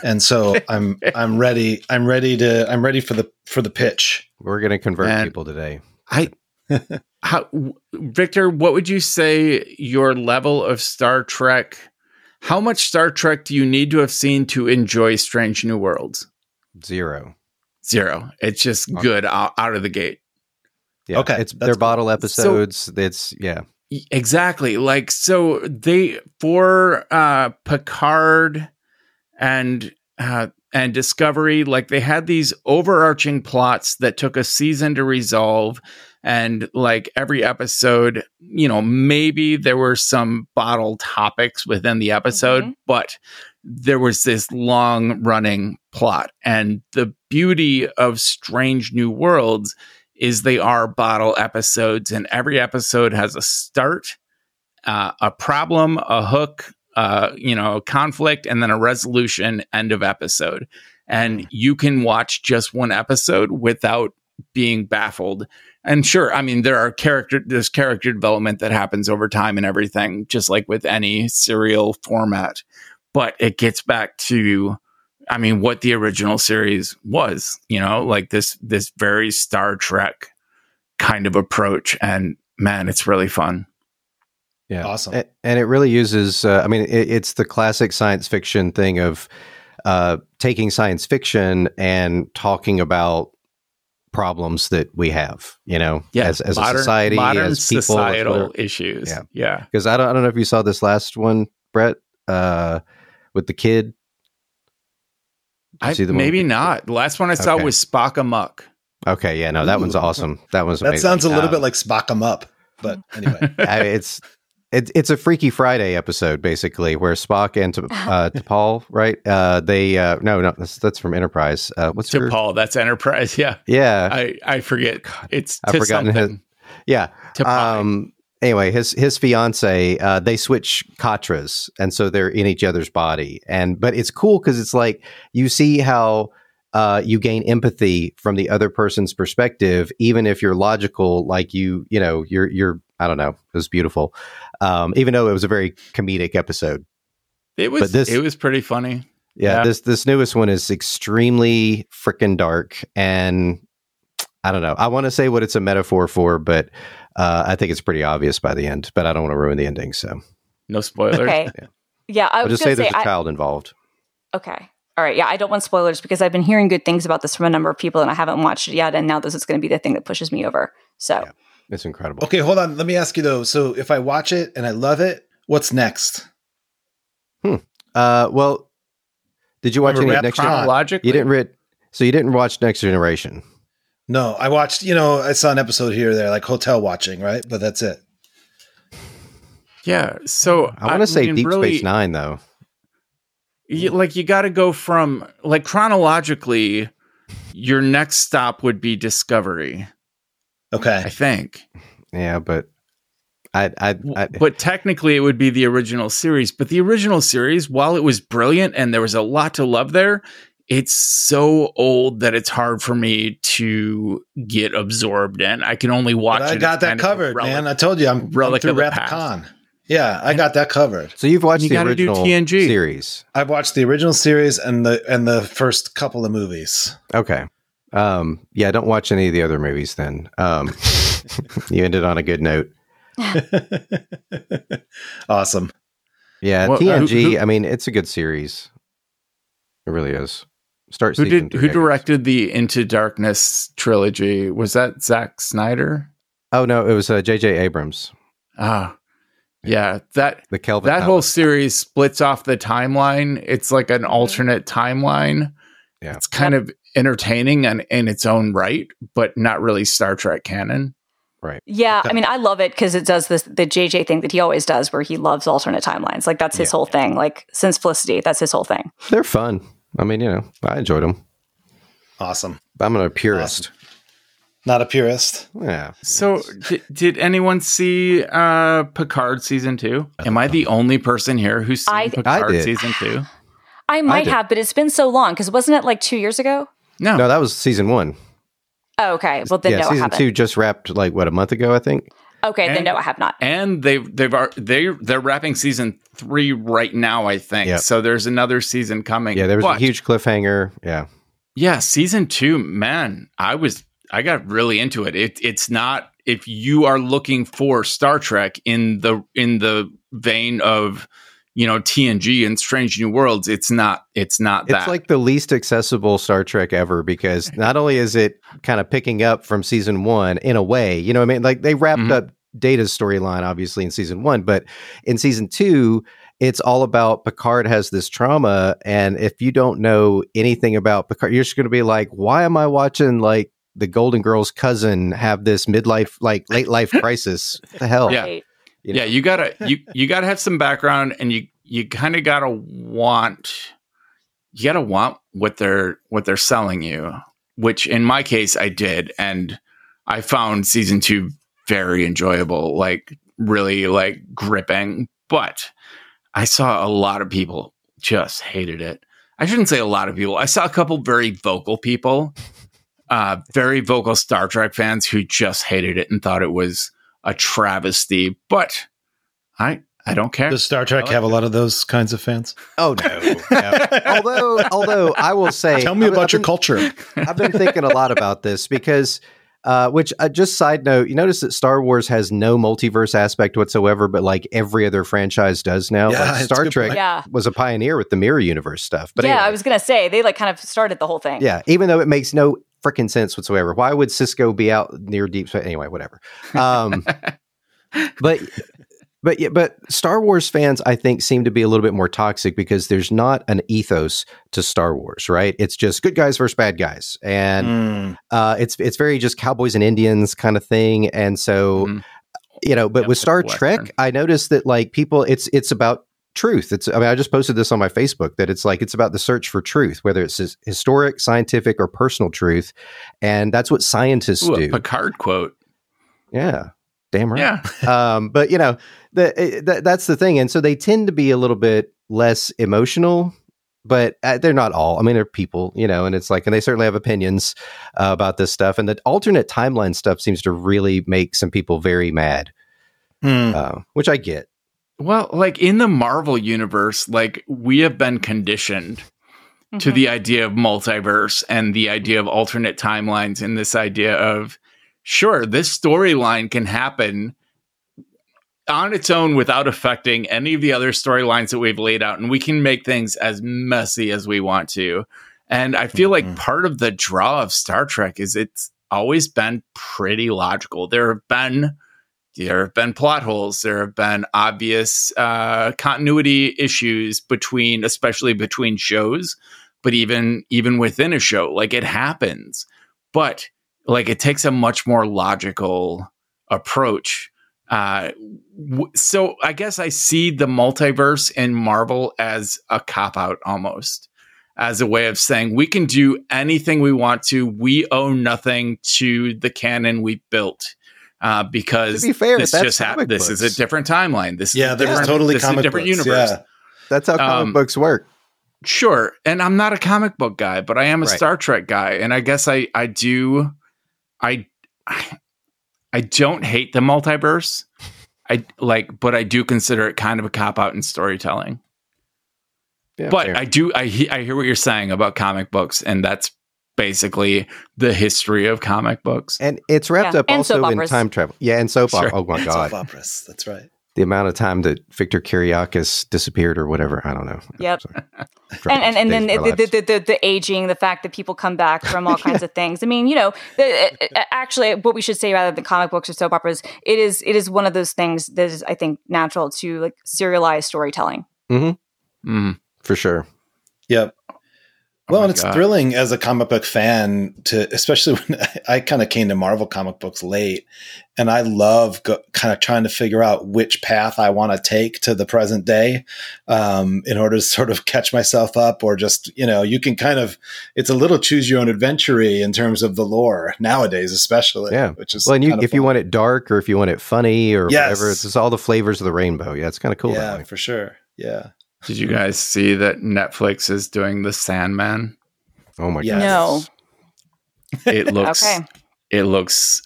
and so I'm I'm ready. I'm ready to I'm ready for the for the pitch. We're going to convert Man. people today. I how Victor, what would you say your level of Star Trek? How much Star Trek do you need to have seen to enjoy Strange New Worlds? Zero. Zero. It's just good out, out of the gate. Yeah. Okay, It's that's their cool. bottle episodes. it's yeah. Exactly. Like so they for uh Picard and uh and Discovery like they had these overarching plots that took a season to resolve and like every episode, you know, maybe there were some bottle topics within the episode, Mhm. but there was this long running plot. And the beauty of Strange New Worlds is they are bottle episodes and every episode has a start uh, a problem a hook uh, you know a conflict and then a resolution end of episode. And you can watch just one episode without being baffled. And sure i mean there are character there's character development that happens over time and everything just like with any serial format but it gets back to I mean, what the original series was, you know, like this this very Star Trek kind of approach, and man, it's really fun. Yeah. Awesome. A- And it really uses, uh, I mean, it, it's the classic science fiction thing of uh, taking science fiction and talking about problems that we have, you know, as, as a society, modern as people. societal issues. Yeah. Yeah, Because I don't, I don't know if you saw this last one, Brett, uh, with the kid. I, see the maybe with not. The last one I saw Okay. was Spock Amok. Okay, yeah, no, that one's awesome. That one's That amazing. sounds a little Um, bit like Spock Spock 'em up, but anyway. I- it's it, it's a Freaky Friday episode basically where Spock and T- uh, T'Pol, right? Uh, they uh, no, no, that's, that's from Enterprise. Uh, what's To her? Paul, that's Enterprise. Yeah, Yeah, I I forget. It's I've to forgotten his- yeah. To Um, anyway, his his fiance, uh, they switch Katras, and so they're in each other's body. And but it's cool because it's like you see how uh, you gain empathy from the other person's perspective, even if you're logical. Like you, you know, you're you're. I don't know. It was beautiful, um, even though it was a very comedic episode. it was but this- it was pretty funny. Yeah, Yeah. this this newest one is extremely freaking dark, and I don't know. I want to say what it's a metaphor for, but uh, I think it's pretty obvious by the end. But I don't want to ruin the ending, so No spoilers. Okay. Yeah. Yeah, I I'll was just say there's say, a I, child involved. okay. All right. Yeah, I don't want spoilers because I've been hearing good things about this from a number of people and I haven't watched it yet. And now this is going to be the thing that pushes me over. So Yeah. It's incredible. Okay, hold on. Let me ask you though. So if I watch it and I love it, what's next? Uh, well, did you watch Remember any next? Con? Gen- you didn't read, so you didn't watch Next Generation. No, I watched. You know, I saw an episode here or there, like hotel watching, right? But that's it. Yeah. So I want to say mean, Deep really, Space Nine, though. you, like you got to go from like chronologically your next stop would be discovery Okay. i think Yeah, but I, I, I but technically it would be the original series but the original series while it was brilliant and there was a lot to love there it's so old that it's hard for me to get absorbed in i can only watch But I it got that kind of a covered, relic. man. I told you, I'm, I'm relic through of the Wrath of past. Khan. Yeah, I got that covered. so you've watched You the gotta do original TNG. series. I've watched the original series and the and the first couple of movies. Okay. Um, yeah, don't watch any of the other movies then. Um, you ended on a good note. awesome. Yeah, Well, uh, TNG. who- who- I mean, it's a good series. It really is. Start. who season did three, who I guess. directed the into darkness trilogy was that Zack snyder Oh no, it was uh, J.J. Abrams. ah yeah that The Kelvin. that whole series splits off the timeline. It's like an alternate timeline. Yeah. It's kind of entertaining and in its own right, but not really Star Trek canon. Right. Yeah, I mean, I love it because it does this the JJ thing that he always does, where he loves alternate timelines. Like that's his Yeah. whole thing. Like since Felicity, that's his whole thing. They're fun. I mean, you know, I enjoyed them. Awesome. I'm not a purist. Not a purist. Yeah. So, d- did anyone see uh, Picard season two? Am I the only person here who's seen I- Picard I season two? I might did. have, but it's been so long because wasn't it like two years ago? No. No, that was season one. Oh, okay. Well, then yeah, no, season haven't. two just wrapped like what a month ago, I think. Okay, then no, I have not. and they've they've ar- they they're wrapping season three right now. I think Yep. so. There's another season coming. Yeah, there was a huge cliffhanger. Yeah. yeah season two. Man, I was I got really into it. It it's not if you are looking for Star Trek in the in the vein of you know TNG and Strange New Worlds. It's not. It's not that. It's like the least accessible Star Trek ever because not only is it kind of picking up from season one in a way, you know what I mean? Like they wrapped Mhm. up Data's storyline obviously in season one, but in season two, it's all about Picard has this trauma. And if you don't know anything about Picard, you're just going to be like, why am I watching like the Golden Girls cousin have this midlife, like late life crisis? What the hell? Yeah. You know? yeah, you gotta you you gotta have some background, and you you kind of gotta want you gotta want what they're what they're selling you. Which in my case, I did, and I found season two very enjoyable, like really like gripping. But I saw a lot of people just hated it. I shouldn't say a lot of people. I saw a couple very vocal people, uh, very vocal Star Trek fans who just hated it and thought it was a travesty. But I I don't care. Does Star Trek like have a lot of those kinds of fans? Oh no. no. although, although I will say, Tell me I've- about I've your been- culture. I've been thinking a lot about this because, uh, which uh, just side note, you notice that Star Wars has no multiverse aspect whatsoever, but like every other franchise does now. Yeah, like Star Trek. Yeah. was a pioneer with the mirror universe stuff. But yeah, anyway, I was gonna say they like kind of started the whole thing. yeah, even though it makes no freaking sense whatsoever. Why would Sisko be out near deep space? Anyway, whatever. Um, but but yeah, but Star Wars fans, I think, seem to be a little bit more toxic because there's not an ethos to Star Wars, right? It's just good guys versus bad guys, and Mm. uh, it's it's very just cowboys and Indians kind of thing. And so, Mhm. you know, but Yep, with Star Trek, I noticed that like people, it's it's about truth. It's I mean, I just posted this on my Facebook that it's like it's about the search for truth, whether it's historic, scientific, or personal truth, and that's what scientists Ooh, do. Picard quote. yeah, damn right Yeah. um, but you know, the, eh, th- that's the thing, and so they tend to be a little bit less emotional, but uh, they're not all. I mean, they're people, you know, and it's like, and they certainly have opinions uh, about this stuff, and the alternate timeline stuff seems to really make some people very mad, Hmm. uh, which I get. Well, like in the Marvel universe, like we have been conditioned to Mhm. the idea of multiverse and the idea of alternate timelines and this idea of sure, this storyline can happen on its own without affecting any of the other storylines that we've laid out and we can make things as messy as we want to. And I feel like Mhm. part of the draw of Star Trek is it's always been pretty logical. There have been there have been plot holes. There have been obvious uh, continuity issues between, especially between shows, but even even within a show, like it happens. But like it takes a much more logical approach. Uh, w- so I guess I see the multiverse in Marvel as a cop out almost. As a way of saying we can do anything we want to. We owe nothing to the canon we built uh, because To be fair, this just happened. comic This is a different timeline. This Yeah, is that is different- totally this is a comic different books, universe. yeah. That's how comic Um, books work. Sure, and I'm not a comic book guy, but I am a Right. Star Trek guy, and I guess I I do I I don't hate the multiverse. I like, but I do consider it kind of a cop out in storytelling. Yeah, but fair. I do I he- I hear what you're saying about comic books, and that's basically the history of comic books. and it's wrapped Yeah, up and also in time travel. Yeah, and soap Sure. opera. Oh my god, Soap operas. That's right. The amount of time that Victor Kiriakis disappeared or whatever. I don't know. Yep. And and, and then Days of our the, the, the, the, the aging, the fact that people come back from all kinds of things. I mean, you know, the, uh, actually, what we should say rather than comic books or soap operas, it is it is one of those things that is, I think, natural to like serialized storytelling. Mm. for sure. Yep. Oh Well, my and it's God. thrilling as a comic book fan to, especially when I, I kind of came to Marvel comic books late, and I love go, kind of trying to figure out which path I want to take to the present day, um, in order to sort of catch myself up, or just you know, you can kind of, it's a little choose your own adventure in terms of the lore nowadays, especially. Yeah. which is Well, and you, if you want it dark or if you want it funny or Yes. whatever, it's just all the flavors of the rainbow. Yeah, it's kind of cool. yeah, for sure, yeah, Did you guys see that Netflix is doing the Sandman? Oh my Yes. god. No. It looks Okay. it looks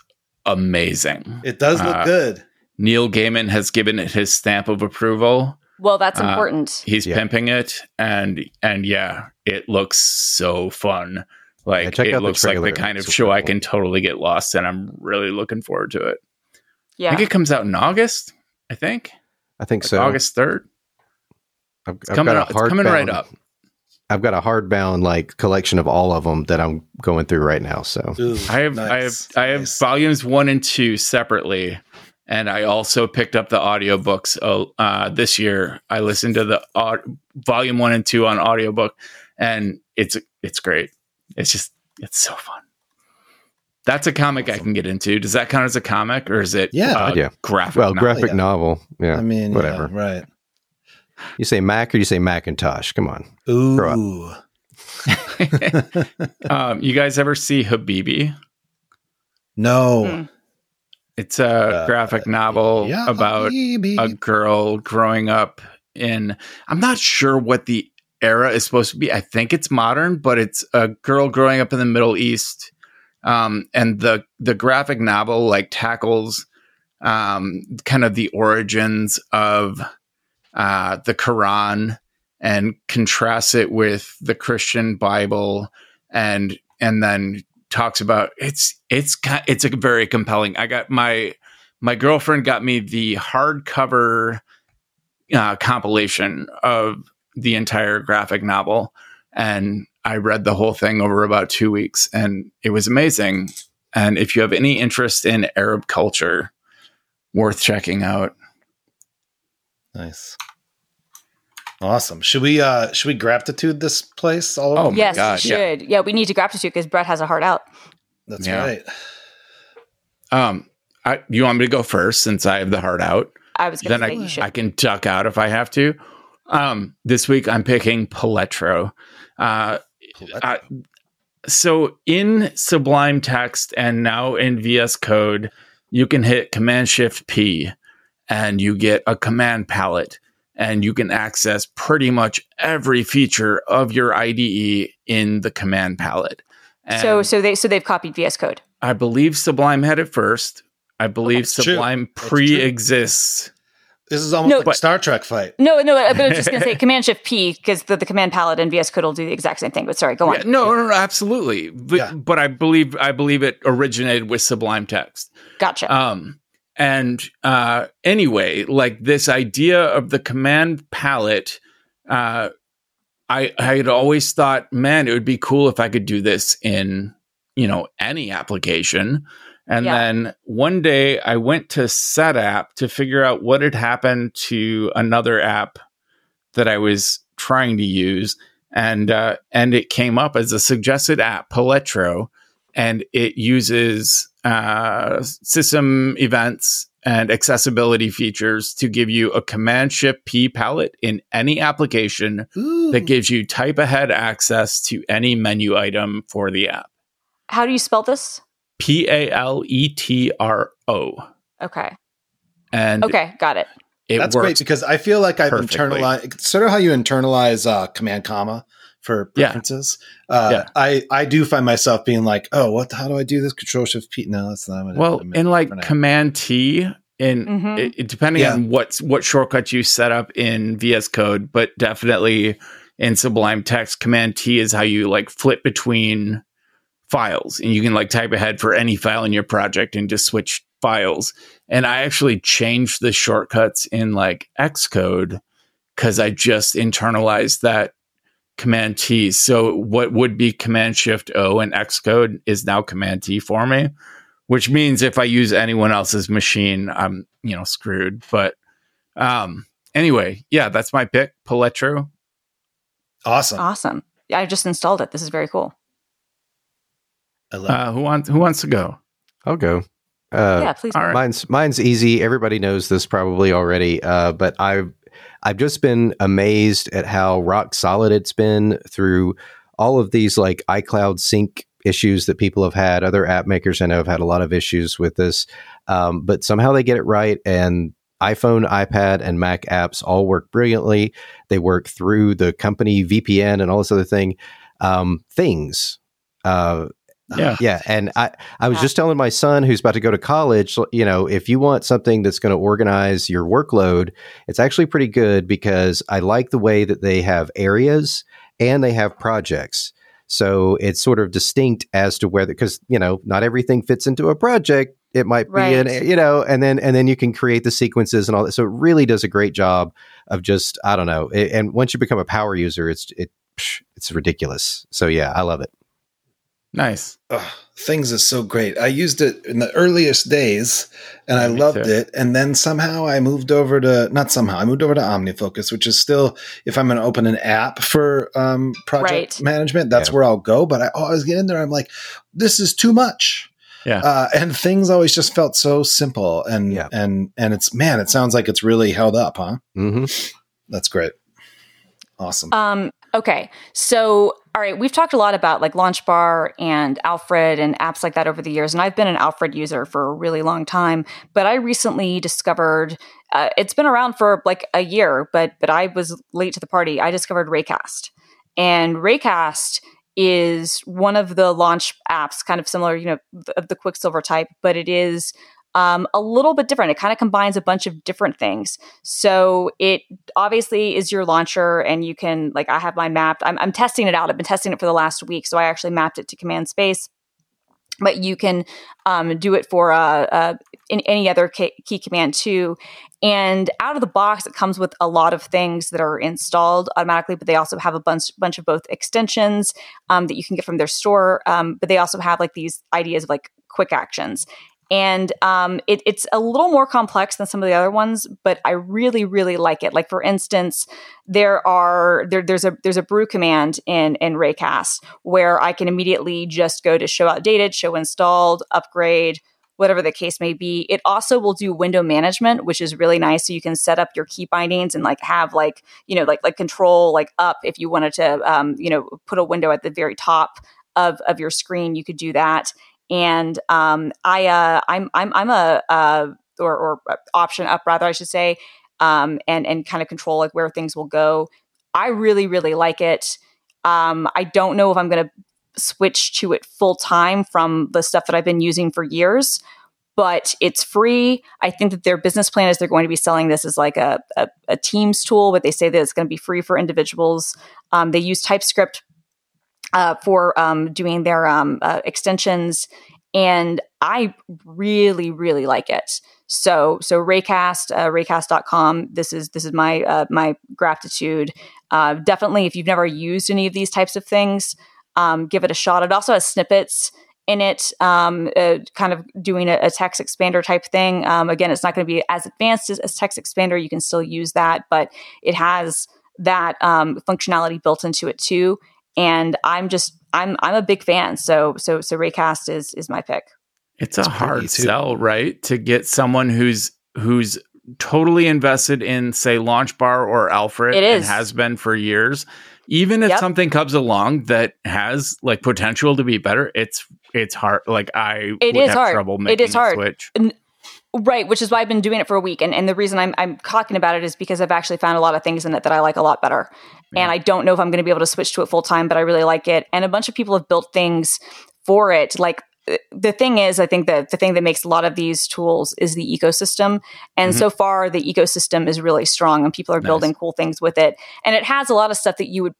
amazing. it does look Uh, good. Neil Gaiman has given it his stamp of approval. Well, that's Uh, important. He's Yeah. pimping it, and and yeah, it looks so fun. Like Yeah, it out the looks like the kind of It's show I can totally get lost in. I'm really looking forward to it. Yeah, I think it comes out in August. I think I think Like so. August third. I've, It's I've coming. got Up, a it's coming right hardbound- up. I've got a hardbound like collection of all of them that I'm going through right now. So Ooh, I have I have nice, I have nice. volumes one and two separately, and I also picked up the audiobooks uh, uh, this year. I listened to the au- volume one and two on audiobook, and it's it's great. It's just it's so fun. That's a comic I can get into. Does that count as a comic, or is it Yeah. uh, Yeah. graphic? well, novel? graphic yeah. novel. Yeah. I mean, whatever. yeah, right. You say Mac or you say Macintosh? Come on. Grow up. Ooh. um, you guys ever see Habibi? No. Hmm. It's a Uh, graphic novel Yeah, about baby. a girl growing up in I'm not sure what the era is supposed to be. I think it's modern, but it's a girl growing up in the Middle East. Um, and the the graphic novel like tackles um, kind of the origins of uh, the Quran and contrasts it with the Christian Bible and and then talks about it's it's it's a very compelling. I got my my girlfriend got me the hardcover uh, compilation of the entire graphic novel, and I read the whole thing over about two weeks, and it was amazing. And if you have any interest in Arab culture, worth checking out. Nice. Awesome. Should we uh should we gratitude this place all over? Oh my yes, God, you yeah. should. Yeah. we need to grab to because Brett has a heart out. That's Yeah. right. Um, I, you want me to go first since I have the heart out? I was going then say I, you should. I can duck out if I have to. Um, this week I'm picking Paletro. Uh, I- so in Sublime Text and now in VS Code, you can hit Command Shift P and you get a command palette and you can access pretty much every feature of your IDE in the command palette. And so so they so they've copied VS Code. I believe Sublime had it first. I believe True. Sublime That's pre-exists. This is almost No, like a but- Star Trek fight. No, no, but I was just going to say Command Shift P because the, the command palette and VS Code will do the exact same thing. But sorry, go on. Yeah, no, no, no, absolutely. But, Yeah. but I believe I believe it originated with Sublime Text. Gotcha. Um, and uh, anyway, like this idea of the command palette, uh, I I had always thought, man, it would be cool if I could do this in you know any application. And Yeah. then one day I went to SetApp to figure out what had happened to another app that I was trying to use, and uh, and it came up as a suggested app, Paletro, and it uses uh, system events and accessibility features to give you a Command Shift P palette in any application Ooh. that gives you type ahead access to any menu item for the app. How do you spell this? P A L E T R O. Okay. And Okay, got it. it That's great works. because I feel like I've perfectly. internalized sort of how you internalize uh, command comma for Yeah. preferences. Uh, Yeah. I I do find myself being like, oh, what? How do I do this? Control Shift P. No, that's not. what well, I'm in like. Command T, in Mhm. it, it- depending Yeah. on what what shortcut you set up in VS Code, but definitely in Sublime Text, Command T is how you like flip between files, and you can like type ahead for any file in your project and just switch files. And I actually changed the shortcuts in like Xcode because I just internalized that Command T. So what would be Command Shift O in Xcode is now Command T for me, which means if I use anyone else's machine, I'm you know screwed. But um, anyway, yeah, that's my pick, Paletro. awesome. Awesome. Yeah, I just installed it. This is very cool. I love. Uh, who wants who wants to go? I'll go. Uh, yeah, please. all right. Mine's mine's easy. Everybody knows this probably already. Uh, but I've I've just been amazed at how rock solid it's been through all of these like iCloud sync issues that people have had. Other app makers I know have had a lot of issues with this, um, but somehow they get it right. And iPhone, iPad, and Mac apps all work brilliantly. They work through the company VPN and all this other thing um, things. Uh, Uh, yeah. Yeah, and I I was uh, just telling my son who's about to go to college, you know, if you want something that's going to organize your workload, it's actually pretty good because I like the way that they have areas and they have projects. So it's sort of distinct as to whether because, you know, not everything fits into a project. It might be an eh, you know, and then and then you can create the sequences and all that. So it really does a great job of just I don't know. A- And once you become a power user, it's it it's ridiculous. So yeah, I love it. Nice. Ugh, things is so great. I used it in the earliest days and I Me loved too. it. And then somehow I moved over to, not somehow, I moved over to OmniFocus, which is still, if I'm going to open an app for um, project Right. management, that's Yeah. where I'll go. But I always get in there. I'm like, this is too much. Yeah. Uh, and things always just felt so simple. And, Yeah. and, and it's, man, it sounds like it's really held up, huh? hmm That's great. Awesome. Um, okay. So, all right, we've talked a lot about like LaunchBar and Alfred and apps like that over the years. And I've been an Alfred user for a really long time. But I recently discovered uh, it's been around for like a year, but but I was late to the party. I discovered Raycast. And Raycast is one of the launch apps, kind of similar, you know, of the Quicksilver type, but it is um, a little bit different. It kind of combines a bunch of different things. So it obviously is your launcher, and you can like I have my mapped. I'm, I'm testing it out. I've been testing it for the last week, so I actually mapped it to command space. But you can um, do it for uh, uh, in any other key, key command too. And out of the box, it comes with a lot of things that are installed automatically, but they also have a bunch bunch of both extensions um, that you can get from their store. Um, but they also have like these ideas of like quick actions. And um, it, it's a little more complex than some of the other ones, but I really, really like it. Like for instance, there are there, there's a there's a brew command in in Raycast where I can immediately just go to show outdated, show installed, upgrade, whatever the case may be. It also will do window management, which is really nice. So you can set up your key bindings and like have like, you know, like like control like up if you wanted to um, you know, put a window at the very top of of your screen, you could do that. And um I uh I'm I'm I'm a uh or or option up rather I should say um and and kind of control like where things will go. I really really like it. Um I don't know if I'm going to switch to it full time from the stuff that I've been using for years, but it's free. I think that their business plan is they're going to be selling this as like a, a, a Teams tool, but they say that it's going to be free for individuals. Um, they use TypeScript uh, for um, doing their um, uh, extensions, and I really, really like it. So, so Raycast, uh, Raycast.com. This is this is my uh, my gratitude. Uh, definitely, if you've never used any of these types of things, um, give it a shot. It also has snippets in it, um, uh, kind of doing a, a text expander type thing. Um, again, it's not going to be as advanced as, as TextExpander. You can still use that, but it has that um, functionality built into it too. And I'm just I'm I'm a big fan. So so so Raycast is is my pick. It's a It's pretty, hard too. sell, right? To get someone who's who's totally invested in, say, LaunchBar or Alfred, It and has been for years. Even if Yep. something comes along that has like potential to be better, it's it's hard. Like I It would is have hard. trouble making is a hard. switch. Right, which is why I've been doing it for a week. And, and the reason I'm, I'm talking about it is because I've actually found a lot of things in it that I like a lot better. And I don't know if I'm going to be able to switch to it full time, but I really like it. And a bunch of people have built things for it. Like uh, the thing is, I think that the thing that makes a lot of these tools is the ecosystem. And Mhm. so far, the ecosystem is really strong and people are Nice. building cool things with it. And it has a lot of stuff that you would,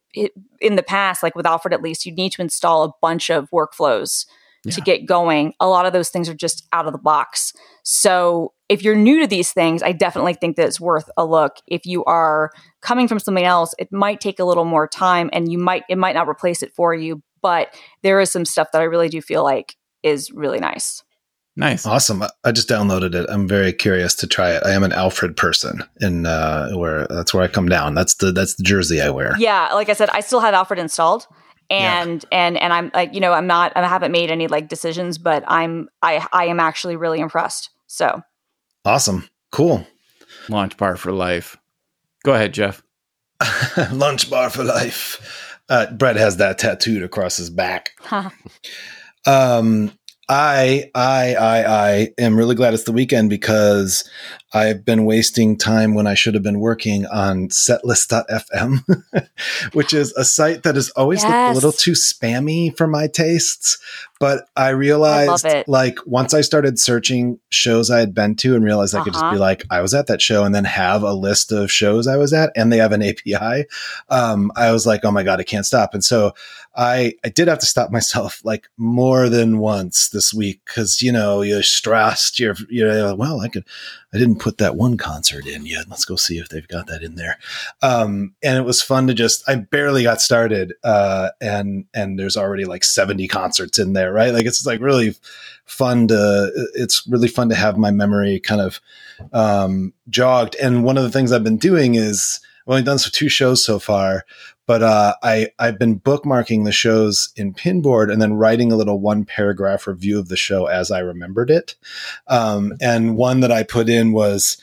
in the past, like with Alfred at least, you'd need to install a bunch of workflows to get going. A lot of those things are just out of the box. So if you're new to these things, I definitely think that it's worth a look. If you are coming from something else, it might take a little more time and you might it might not replace it for you, but there is some stuff that I really do feel like is really nice. Nice. Awesome. I- I just downloaded it. I'm very curious to try it. I am an Alfred person in uh where that's where I come down. That's the that's the jersey I wear. Yeah, like I said, I still have Alfred installed. Yeah. And and and I'm like, you know, I'm not I haven't made any like decisions, but I'm I I am actually really impressed. So Awesome. Cool. Launch bar for life. Go ahead, Jeff. Lunch bar for life. Uh, Brett has that tattooed across his back. Um, I, I, I, I am really glad it's the weekend because I've been wasting time when I should have been working on setlist.fm, which is a site that has always looked a little too spammy for my tastes. but I realized like once I started searching shows I had been to and realized I could uh-huh. just be uh-huh. like, I was at that show and then have a list of shows I was at and they have an API. Um, I was like, oh my God, I can't stop. And so I, I did have to stop myself like more than once this week because, you know, you're stressed. You're, you're, well, I could, I didn't put that one concert in yet. Let's go see if they've got that in there. Um, and it was fun to just, I barely got started. Uh, and, and there's already like 70 concerts in there, right? Like it's like really fun to, it's really fun to have my memory kind of, um, jogged. And one of the things I've been doing is, only done so two shows so far, but uh, I I've been bookmarking the shows in Pinboard and then writing a little one paragraph review of the show as I remembered it. Um, and one that I put in was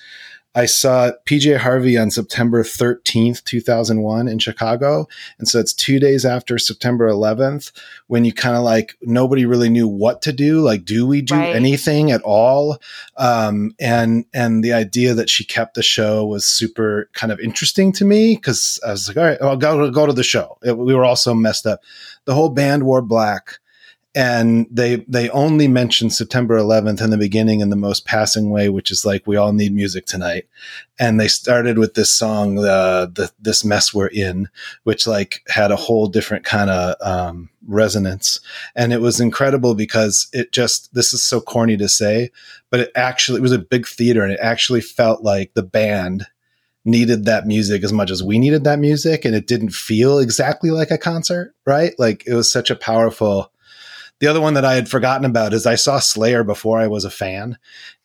I saw PJ Harvey on September 13th, 2001 in Chicago. And so it's two days after September 11th when you kind of like nobody really knew what to do. Like, do we do right. anything at all? Um, and, and the idea that she kept the show was super kind of interesting to me because I was like, all right, I'll go, go to the show. It, we were all so messed up. The whole band wore black and they they only mention September 11th in the beginning in the most passing way, which is like we all need music tonight. And they started with this song, uh, the this mess we're in, which like had a whole different kind of um, resonance, and it was incredible because it just this is so corny to say, but it actually it was a big theater, and it actually felt like the band needed that music as much as we needed that music and it didn't feel exactly like a concert right like it was such a powerful the other one that I had forgotten about is I saw Slayer before I was a fan,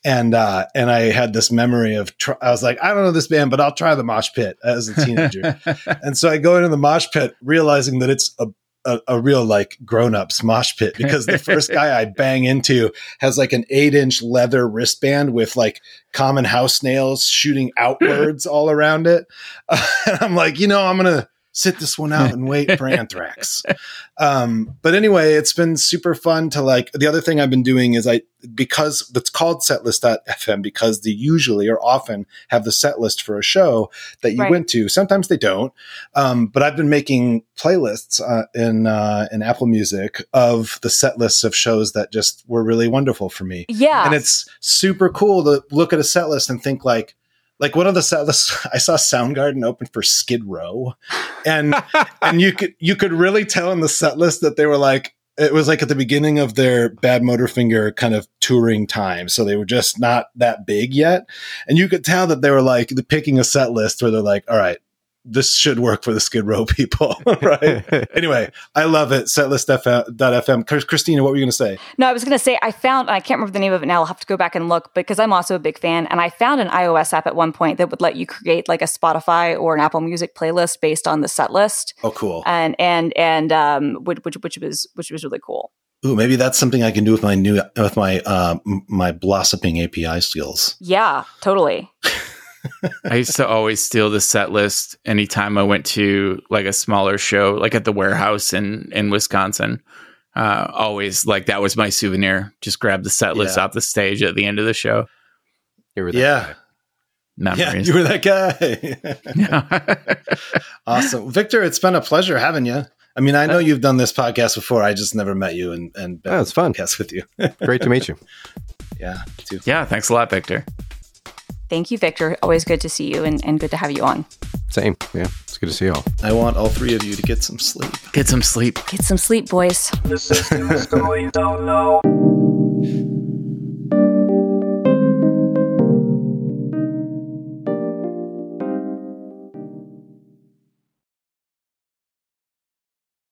and uh, and I had this memory of tr- I was like, I don't know this band, but I'll try the mosh pit as a teenager, and so I go into the mosh pit realizing that it's a a, a, real like grown ups mosh pit because the first guy I bang into has like an eight inch leather wristband with like common house nails shooting outwards all around it. Uh, and I'm like, you know, I'm going to sit this one out and wait for anthrax. Um, but anyway, it's been super fun to like, the other thing I've been doing is I, because it's called setlist.fm because they usually or often have the set list for a show that you right. went to. Sometimes they don't. Um, but I've been making playlists uh, in, uh, in Apple music of the set lists of shows that just were really wonderful for me. Yeah. And it's super cool to look at a set list and think like, like one of the I saw Soundgarden open for Skid Row, and and you could you could really tell in the set list that they were like it was like at the beginning of their Badmotorfinger kind of touring time, so they were just not that big yet, and you could tell that they were like the picking a set list where they're like, all right, this should work for the Skid Row people, right? anyway, I love it. Setlist.fm. Christina, what were you going to say? No, I was going to say I found, I can't remember the name of it now. I'll have to go back and look because I'm also a big fan. And I found an iOS app at one point that would let you create like a Spotify or an Apple Music playlist based on the set list. Oh, cool. And, and, and, um, which, which, which was, which was really cool. Ooh, maybe that's something I can do with my new, with my, uh, my blossoming API skills. Yeah, totally. I used to always steal the set list anytime I went to like a smaller show, like at the warehouse in in Wisconsin. Uh, always like that was my souvenir. Just grab the set list yeah. off the stage at the end of the show. yeah. Memories. Yeah, you were that guy. yeah. awesome. Victor, it's been a pleasure having you. I mean, I know you've done this podcast before. I just never met you and, and been oh, it's fun. podcast with you. Great to meet you. Yeah, too. Yeah, thanks a lot, Victor. Thank you, Victor. Always good to see you and, and good to have you on. Same. Yeah, it's good to see you all. I want all three of you to get some sleep. Get some sleep. Get some sleep, boys.